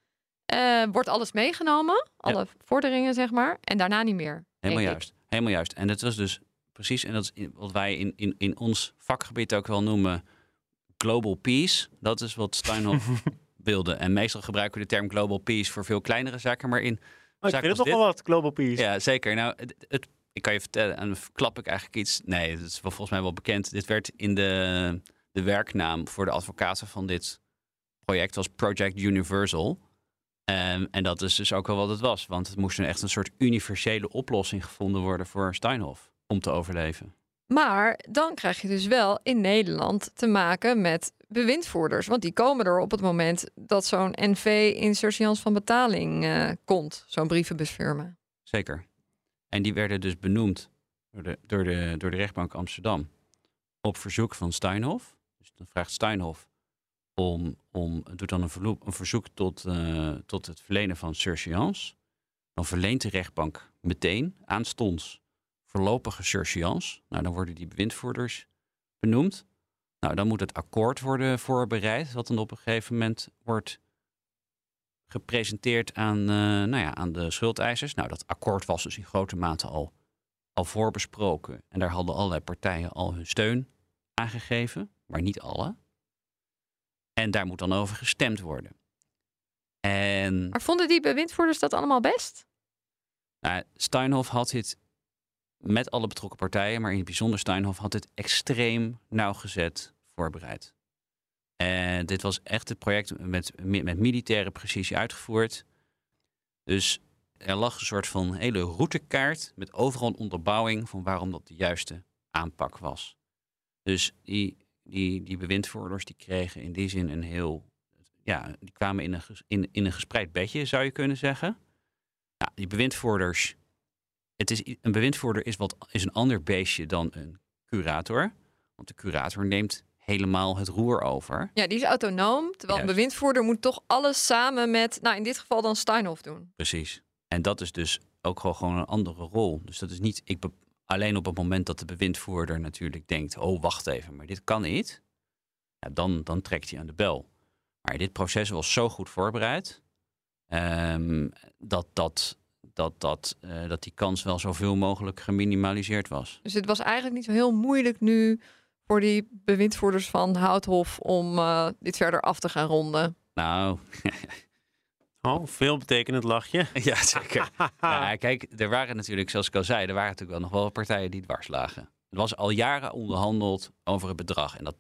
Speaker 3: wordt alles meegenomen, alle vorderingen zeg maar, en daarna niet meer.
Speaker 1: Helemaal
Speaker 3: ik.
Speaker 1: juist. Helemaal juist. En dat was dus precies, en dat is wat wij in, in, in ons vakgebied ook wel noemen global peace. Dat is wat Steinhoff <laughs> wilde. En meestal gebruiken we de term global peace voor veel kleinere zaken, maar in
Speaker 2: Oh, ik vind het nog wel wat, Global Peace.
Speaker 1: ja, zeker. Nou, het, het- ik kan je vertellen, en dan klap ik eigenlijk iets. Nee, het is wel volgens mij wel bekend. Dit werd in de, de werknaam voor de advocaten van dit project was Project Universal. Ehm, en dat is dus ook wel wat het was. Want het moest een echt een soort universele oplossing gevonden worden voor Steinhoff om te overleven.
Speaker 3: Maar dan krijg je dus wel in Nederland te maken met bewindvoerders. Want die komen er op het moment dat zo'n NV in surseance van betaling eh, komt. Zo'n brievenbusfirma.
Speaker 1: Zeker. En die werden dus benoemd door de, door de, door de rechtbank Amsterdam op verzoek van Steinhoff. Dus dan vraagt Steinhoff om, om doet dan een, verzoek tot, uh, tot het verlenen van surseance. Dan verleent de rechtbank meteen aanstonds voorlopige surseance. Nou, dan worden die bewindvoerders benoemd. Nou, dan moet het akkoord worden voorbereid, wat dan op een gegeven moment wordt gepresenteerd aan, uh, nou ja, aan de schuldeisers. Nou, dat akkoord was dus in grote mate al, al voorbesproken. En daar hadden allerlei partijen al hun steun aangegeven, maar niet alle. En daar moet dan over gestemd worden. En,
Speaker 3: maar vonden die bewindvoerders dat allemaal best?
Speaker 1: Nou, Steinhoff had dit met alle betrokken partijen, maar in het bijzonder Steinhoff had dit extreem nauwgezet voorbereid. En dit was echt het project met, met militaire precisie uitgevoerd. Dus er lag een soort van hele routekaart met overal een onderbouwing van waarom dat de juiste aanpak was. Dus die, die, die bewindvoerders die kregen in die zin een heel. Ja, die kwamen in een, in, in een gespreid bedje, zou je kunnen zeggen. Die bewindvoerders. Het is, een bewindvoerder is, wat, is een ander beestje dan een curator. Want de curator neemt helemaal het roer over.
Speaker 3: Ja, die is autonoom. Terwijl een bewindvoerder moet toch alles samen met, nou in dit geval dan Steinhoff doen.
Speaker 1: Precies. En dat is dus ook gewoon een andere rol. Dus dat is niet, ik alleen op het moment dat de bewindvoerder natuurlijk denkt, oh wacht even, maar dit kan niet. Ja, dan, dan trekt hij aan de bel. Maar dit proces was zo goed voorbereid um, dat, dat, dat, dat, uh, dat die kans wel zoveel mogelijk geminimaliseerd was.
Speaker 3: Dus het was eigenlijk niet zo heel moeilijk nu voor die bewindvoerders van Houthof om uh, dit verder af te gaan ronden?
Speaker 1: Nou. <laughs>
Speaker 2: oh, veel betekenend lachje. <laughs>
Speaker 1: ja, zeker. <laughs> ja, kijk, er waren natuurlijk, zoals ik al zei, er waren natuurlijk wel nog wel partijen die dwars lagen. Er was al jaren onderhandeld over het bedrag en dat,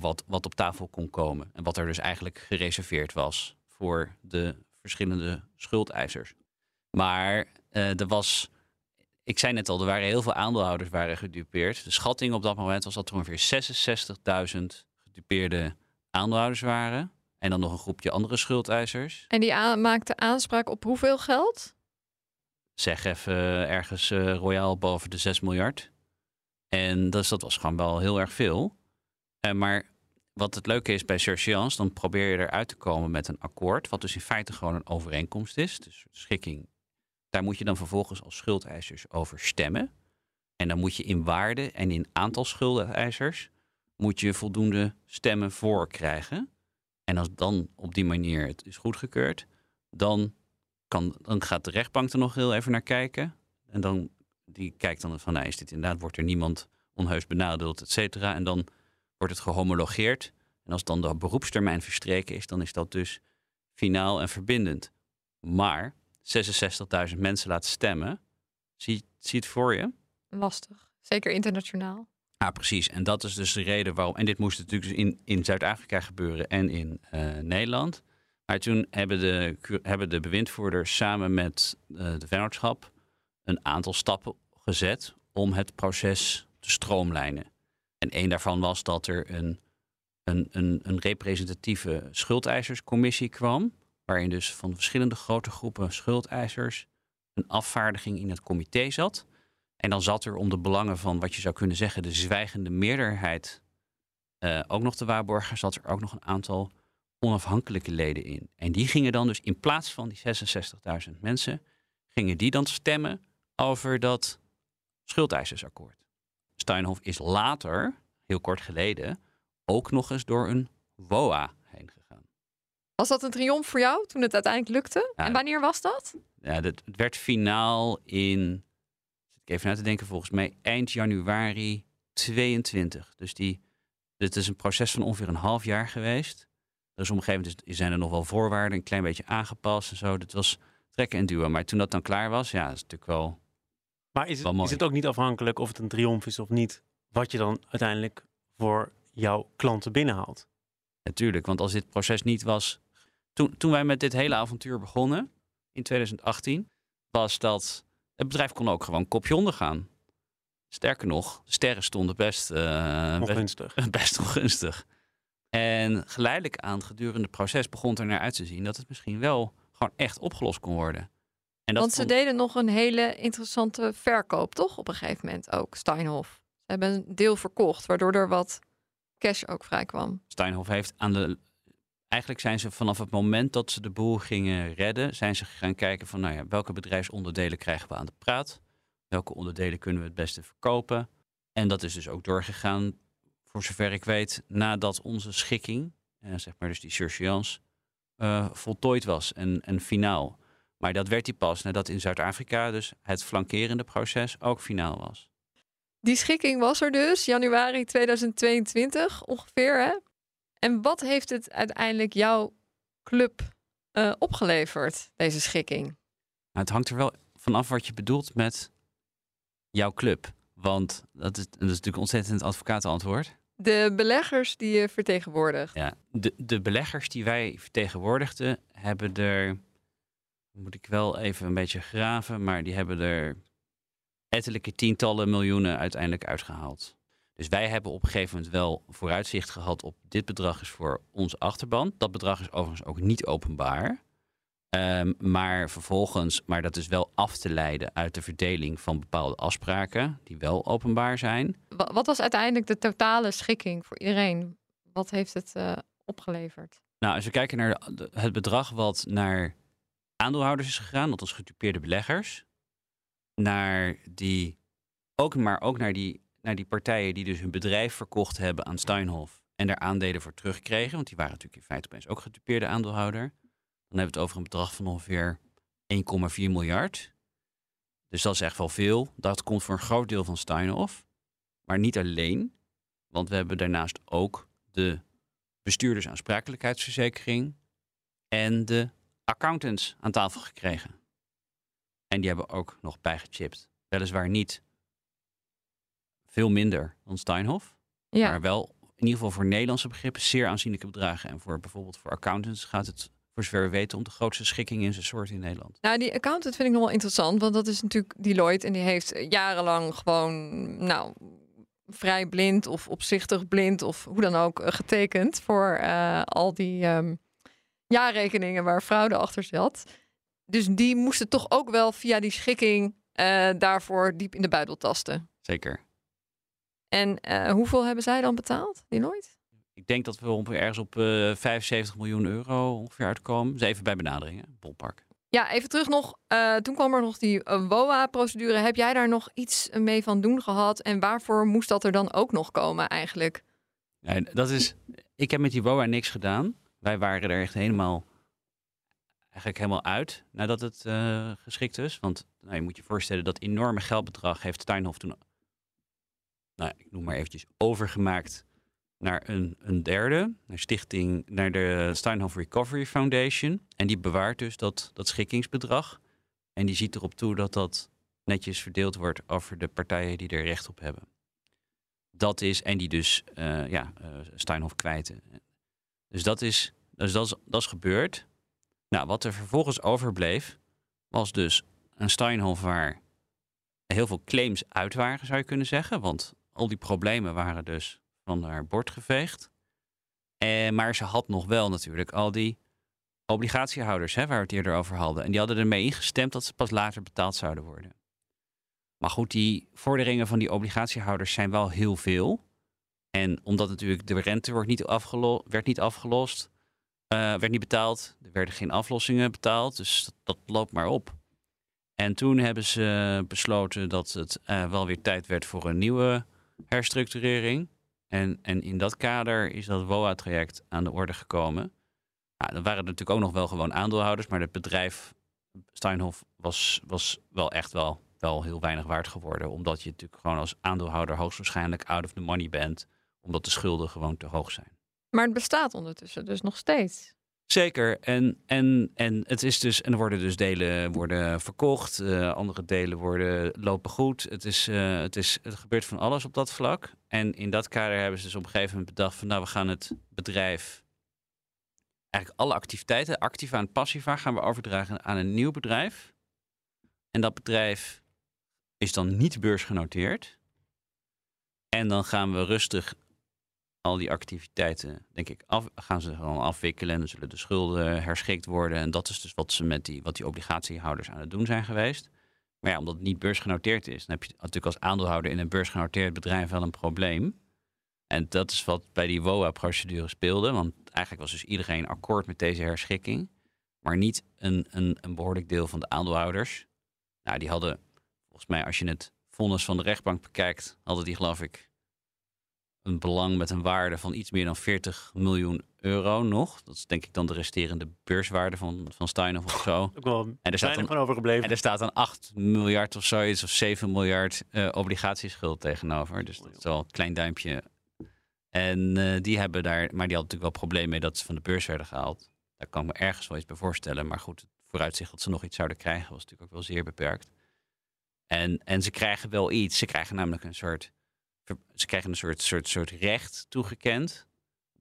Speaker 1: wat, wat op tafel kon komen. En wat er dus eigenlijk gereserveerd was voor de verschillende schuldeisers. Maar uh, er was ik zei net al, er waren heel veel aandeelhouders waren gedupeerd. De schatting op dat moment was dat er ongeveer 66.000 gedupeerde aandeelhouders waren. En dan nog een groepje andere schuldeisers.
Speaker 3: En die maakte aanspraak op hoeveel geld?
Speaker 1: Zeg even ergens uh, royaal boven de 6 miljard. En dus dat was gewoon wel heel erg veel. Uh, maar wat het leuke is bij Surseance, dan probeer je eruit te komen met een akkoord. Wat dus in feite gewoon een overeenkomst is. Dus schikking daar moet je dan vervolgens als schuldeisers over stemmen. En dan moet je in waarde en in aantal schuldeisers moet je voldoende stemmen voor krijgen. En als dan op die manier het is goedgekeurd, dan, kan, dan gaat de rechtbank er nog heel even naar kijken. En dan die kijkt dan van, nou, is dit inderdaad, wordt er niemand onheus benadeeld, et cetera. En dan wordt het gehomologeerd. En als dan de beroepstermijn verstreken is, dan is dat dus finaal en verbindend. Maar 66.000 mensen laten stemmen. Zie, zie het voor je?
Speaker 3: Lastig. Zeker internationaal.
Speaker 1: Ja, precies. En dat is dus de reden waarom. En dit moest natuurlijk dus in, in Zuid-Afrika gebeuren en in uh, Nederland. Maar toen hebben de, hebben de bewindvoerders samen met uh, de vennootschap een aantal stappen gezet om het proces te stroomlijnen. En een daarvan was dat er een, een, een, een representatieve schuldeiserscommissie kwam waarin dus van verschillende grote groepen schuldeisers een afvaardiging in het comité zat. En dan zat er om de belangen van wat je zou kunnen zeggen de zwijgende meerderheid uh, ook nog te waarborgen, zat er ook nog een aantal onafhankelijke leden in. En die gingen dan dus in plaats van die 66.000 mensen, gingen die dan stemmen over dat schuldeisersakkoord. Steinhoff is later, heel kort geleden, ook nog eens door een WOA
Speaker 3: was dat een triomf voor jou toen het uiteindelijk lukte? en wanneer was dat?
Speaker 1: Ja, het werd finaal in, even na te denken, volgens mij eind januari 22. Dus die, dit is een proces van ongeveer een half jaar geweest. Dus op een gegeven moment zijn er nog wel voorwaarden, een klein beetje aangepast en zo. Dit was trekken en duwen. Maar toen dat dan klaar was, ja, dat is natuurlijk wel.
Speaker 2: Maar is het, is het ook niet afhankelijk of het een triomf is of niet, wat je dan uiteindelijk voor jouw klanten binnenhaalt?
Speaker 1: Natuurlijk, want als dit proces niet was toen, toen wij met dit hele avontuur begonnen, in 2018, was dat het bedrijf kon ook gewoon kopje onder gaan. Sterker nog, de sterren stonden best, uh,
Speaker 2: ongunstig.
Speaker 1: Best, <laughs> best ongunstig. En geleidelijk aan gedurende het proces begon er naar uit te zien dat het misschien wel gewoon echt opgelost kon worden. En dat
Speaker 3: Want ze
Speaker 1: vond-
Speaker 3: deden nog een hele interessante verkoop, toch? Op een gegeven moment ook, Steinhoff. Ze hebben een deel verkocht, waardoor er wat cash ook vrij kwam.
Speaker 1: Steinhoff heeft aan de. Eigenlijk zijn ze vanaf het moment dat ze de boel gingen redden, zijn ze gaan kijken van nou ja, welke bedrijfsonderdelen krijgen we aan de praat? Welke onderdelen kunnen we het beste verkopen? En dat is dus ook doorgegaan, voor zover ik weet, nadat onze schikking, eh, zeg maar dus die surseance, eh, voltooid was en, en finaal. Maar dat werd die pas nadat in Zuid-Afrika dus het flankerende proces ook finaal was.
Speaker 3: Die schikking was er dus, januari 2022 ongeveer. Hè? En wat heeft het uiteindelijk jouw club eh, opgeleverd, deze schikking?
Speaker 1: Nou, het hangt er wel vanaf wat je bedoelt met jouw club. Want dat is, dat is natuurlijk ontzettend advocatenantwoord.
Speaker 3: De beleggers die je vertegenwoordigt.
Speaker 1: Ja, de, de beleggers die wij vertegenwoordigden, hebben er, moet ik wel even een beetje graven, maar die hebben er ettelijke tientallen miljoenen uiteindelijk uitgehaald. Dus wij hebben op een gegeven moment wel vooruitzicht gehad op dit bedrag is voor onze achterban. Dat bedrag is overigens ook niet openbaar. Ehm, maar vervolgens, maar dat is wel af te leiden uit de verdeling van bepaalde afspraken die wel openbaar zijn.
Speaker 3: Wa- Wat was uiteindelijk de totale schikking voor iedereen? Wat heeft het eh, opgeleverd?
Speaker 1: Nou, als we kijken naar de- het bedrag wat naar aandeelhouders is gegaan, dat is getypeerde beleggers, naar die, ook, maar ook naar die, naar die partijen die dus hun bedrijf verkocht hebben aan Steinhoff en daar aandelen voor terugkregen, want die waren natuurlijk in feite opeens ook getypeerde aandeelhouder. Dan hebben we het over een bedrag van ongeveer 1,4 miljard. Dus dat is echt wel veel. Dat komt voor een groot deel van Steinhoff. Maar niet alleen, want we hebben daarnaast ook de bestuurdersaansprakelijkheidsverzekering en de accountants aan tafel gekregen. En die hebben ook nog bijgechipt. Weliswaar niet veel minder dan Steinhoff,
Speaker 3: Ja,
Speaker 1: maar wel in ieder geval voor Nederlandse begrippen zeer aanzienlijke bedragen. En voor bijvoorbeeld voor accountants gaat het, voor zover we weten, om de grootste schikking in zijn soort in Nederland.
Speaker 3: nou die accountant vind ik nog wel interessant, want dat is natuurlijk Deloitte en die heeft jarenlang gewoon, nou, vrij blind of opzichtig blind of hoe dan ook eh, getekend voor eh, al die ehm, jaarrekeningen waar fraude achter zat. Dus die moesten toch ook wel via die schikking eh, daarvoor diep in de buidel tasten.
Speaker 1: Zeker.
Speaker 3: En eh, hoeveel hebben zij dan betaald, Deloitte?
Speaker 1: Ik denk dat we ongeveer ergens op eh 75 miljoen euro ongeveer uitkomen. Dus even bij benaderingen, Bolpark.
Speaker 3: Ja, even terug nog. eh, toen kwam er nog die WOA-procedure. Heb jij daar nog iets mee van doen gehad? En waarvoor moest dat er dan ook nog komen eigenlijk?
Speaker 1: Ja, dat is, ik heb met die WOA niks gedaan. Wij waren er echt helemaal, eigenlijk helemaal uit nadat het geschikt is. Want nou, je moet je voorstellen dat enorme geldbedrag heeft Steinhoff toen, nou, ik noem maar eventjes, overgemaakt naar een, een derde, naar stichting, naar de Steinhoff Recovery Foundation. En die bewaart dus dat, dat schikkingsbedrag. En die ziet erop toe dat dat netjes verdeeld wordt over de partijen die er recht op hebben. Dat is, en die dus eh, ja, eh, Steinhoff kwijten. Dus dat is, dus dat is, dat is gebeurd. Nou, wat er vervolgens overbleef, was dus een Steinhoff waar heel veel claims uit waren, zou je kunnen zeggen. Want al die problemen waren dus van haar bord geveegd. En, maar ze had nog wel natuurlijk al die obligatiehouders, hè, waar we het eerder over hadden. En die hadden ermee ingestemd dat ze pas later betaald zouden worden. Maar goed, die vorderingen van die obligatiehouders zijn wel heel veel. En omdat natuurlijk de rente wordt niet werd niet afgelost, eh, werd niet betaald. Er werden geen aflossingen betaald, dus dat, dat loopt maar op. En toen hebben ze besloten dat het eh, wel weer tijd werd voor een nieuwe herstructurering. En, en in dat kader is dat WOA-traject aan de orde gekomen. Nou, dan waren er natuurlijk ook nog wel gewoon aandeelhouders, maar het bedrijf Steinhoff was, was wel echt wel, wel heel weinig waard geworden. Omdat je natuurlijk gewoon als aandeelhouder hoogstwaarschijnlijk out of the money bent, omdat de schulden gewoon te hoog zijn.
Speaker 3: Maar het bestaat ondertussen dus nog steeds.
Speaker 1: Zeker. En, en, en het is dus, en er worden dus delen worden verkocht, eh, andere delen worden, lopen goed. Het, is, eh, het, is, het gebeurt van alles op dat vlak. En in dat kader hebben ze dus op een gegeven moment bedacht van nou, we gaan het bedrijf, eigenlijk alle activiteiten, activa en passiva, gaan we overdragen aan een nieuw bedrijf. En dat bedrijf is dan niet beursgenoteerd. En dan gaan we rustig al die activiteiten, denk ik, af, gaan ze gewoon afwikkelen. En dan zullen de schulden herschikt worden. En dat is dus wat ze met die, wat die obligatiehouders aan het doen zijn geweest. Maar ja, omdat het niet beursgenoteerd is, dan heb je natuurlijk als aandeelhouder in een beursgenoteerd bedrijf wel een probleem. En dat is wat bij die WOA-procedure speelde. Want eigenlijk was dus iedereen akkoord met deze herschikking. Maar niet een, een, een behoorlijk deel van de aandeelhouders. Nou, die hadden, volgens mij, als je het vonnis van de rechtbank bekijkt, hadden die geloof ik een belang met een waarde van iets meer dan 40 miljoen euro nog. Dat is denk ik dan de resterende beurswaarde van, van Steinhoff of zo.
Speaker 2: Ook wel
Speaker 1: En er staat dan,
Speaker 2: van overgebleven.
Speaker 1: en er staat dan 8 miljard of zoiets, of 7 miljard eh, obligatieschuld tegenover. Dus dat is wel een klein duimpje. En eh, die hebben daar, maar die hadden natuurlijk wel probleem mee dat ze van de beurs werden gehaald. Daar kan ik me ergens wel iets bij voorstellen. Maar goed, het vooruitzicht dat ze nog iets zouden krijgen was natuurlijk ook wel zeer beperkt. En, en ze krijgen wel iets. Ze krijgen namelijk een soort, ze krijgen een soort, soort, soort recht toegekend.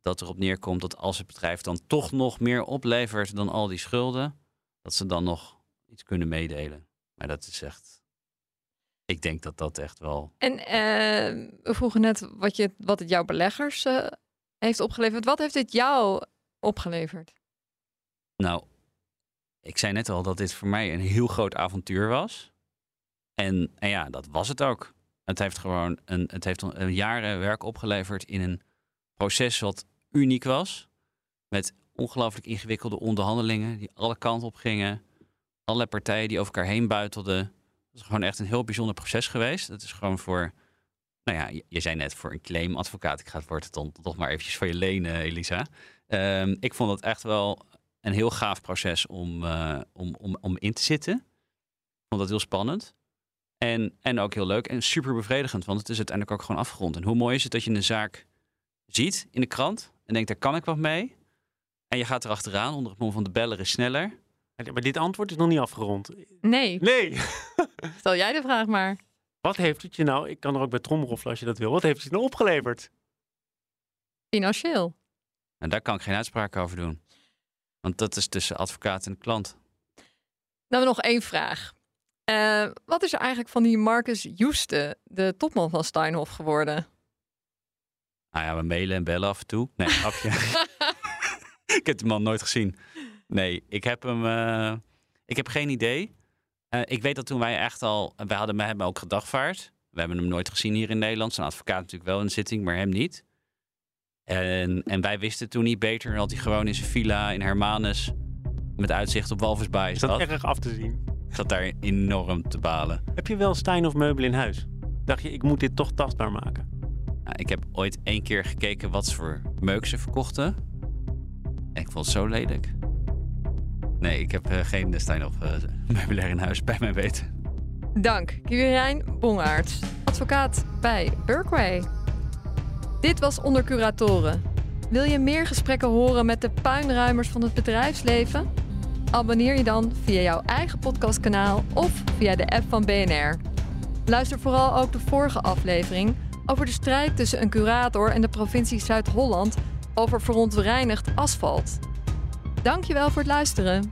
Speaker 1: Dat erop neerkomt dat als het bedrijf dan toch nog meer oplevert dan al die schulden, dat ze dan nog iets kunnen meedelen. Maar dat is echt. Ik denk dat dat echt wel.
Speaker 3: En eh, we vroegen net wat, je, wat het jouw beleggers eh, heeft opgeleverd. Wat heeft dit jou opgeleverd?
Speaker 1: Nou, ik zei net al dat dit voor mij een heel groot avontuur was. En, en ja, dat was het ook. Het heeft gewoon een, het heeft een jaren werk opgeleverd in een proces wat uniek was. Met ongelooflijk ingewikkelde onderhandelingen die alle kanten op gingen. Allerlei partijen die over elkaar heen buitelden. Het is gewoon echt een heel bijzonder proces geweest. Het is gewoon voor, nou ja, je, zei net voor een claimadvocaat. Ik ga het woord dan toch maar eventjes van je lenen, Elisa. Ehm, ik vond het echt wel een heel gaaf proces om, eh, om, om, om in te zitten. Ik vond dat heel spannend. En, en ook heel leuk en super bevredigend, want het is uiteindelijk ook gewoon afgerond. En hoe mooi is het dat je een zaak ziet in de krant en denkt, daar kan ik wat mee. En je gaat erachteraan onder het mom van de beller is sneller.
Speaker 2: Maar dit antwoord is nog niet afgerond.
Speaker 3: Nee,
Speaker 2: Nee. <laughs>
Speaker 3: stel jij de vraag maar.
Speaker 2: Wat heeft het je nou, ik kan er ook bij tromroffelen als je dat wil. Wat heeft het je nou opgeleverd?
Speaker 3: Financieel.
Speaker 1: En daar kan ik geen uitspraak over doen. Want dat is tussen advocaat en klant.
Speaker 3: Dan nog één vraag. Eh, wat is er eigenlijk van die Marcus Joeste, de topman van Steinhoff, geworden?
Speaker 1: Nou ja, we mailen en bellen af en toe. Nee, grapje. <laughs> ik heb die man nooit gezien. Nee, ik heb hem. eh, ik heb geen idee. Eh, ik weet dat toen wij echt al. Wij hadden hebben hem ook gedagvaard. We hebben hem nooit gezien hier in Nederland. Zijn advocaat natuurlijk wel in de zitting, maar hem niet. En, en wij wisten toen niet beter dat hij gewoon in zijn villa in Hermanus. met uitzicht op Walvisbaai
Speaker 2: Is dat
Speaker 1: zat.
Speaker 2: erg af te zien?
Speaker 1: Zat daar enorm te balen.
Speaker 2: Heb je wel Stein of meubel in huis? Dacht je, ik moet dit toch tastbaar maken?
Speaker 1: Nou, ik heb ooit één keer gekeken wat voor meuk ze verkochten. En ik vond het zo lelijk. Nee, ik heb eh, geen Stijn of uh, meubilair in huis bij mij weten.
Speaker 3: Dank, Quirijn Bongaerts, advocaat bij Berkway. Dit was Onder Curatoren. Wil je meer gesprekken horen met de puinruimers van het bedrijfsleven? Abonneer je dan via jouw eigen podcastkanaal of via de app van BNR. Luister vooral ook de vorige aflevering over de strijd tussen een curator en de provincie Zuid-Holland over verontreinigd asfalt. Dankjewel voor het luisteren.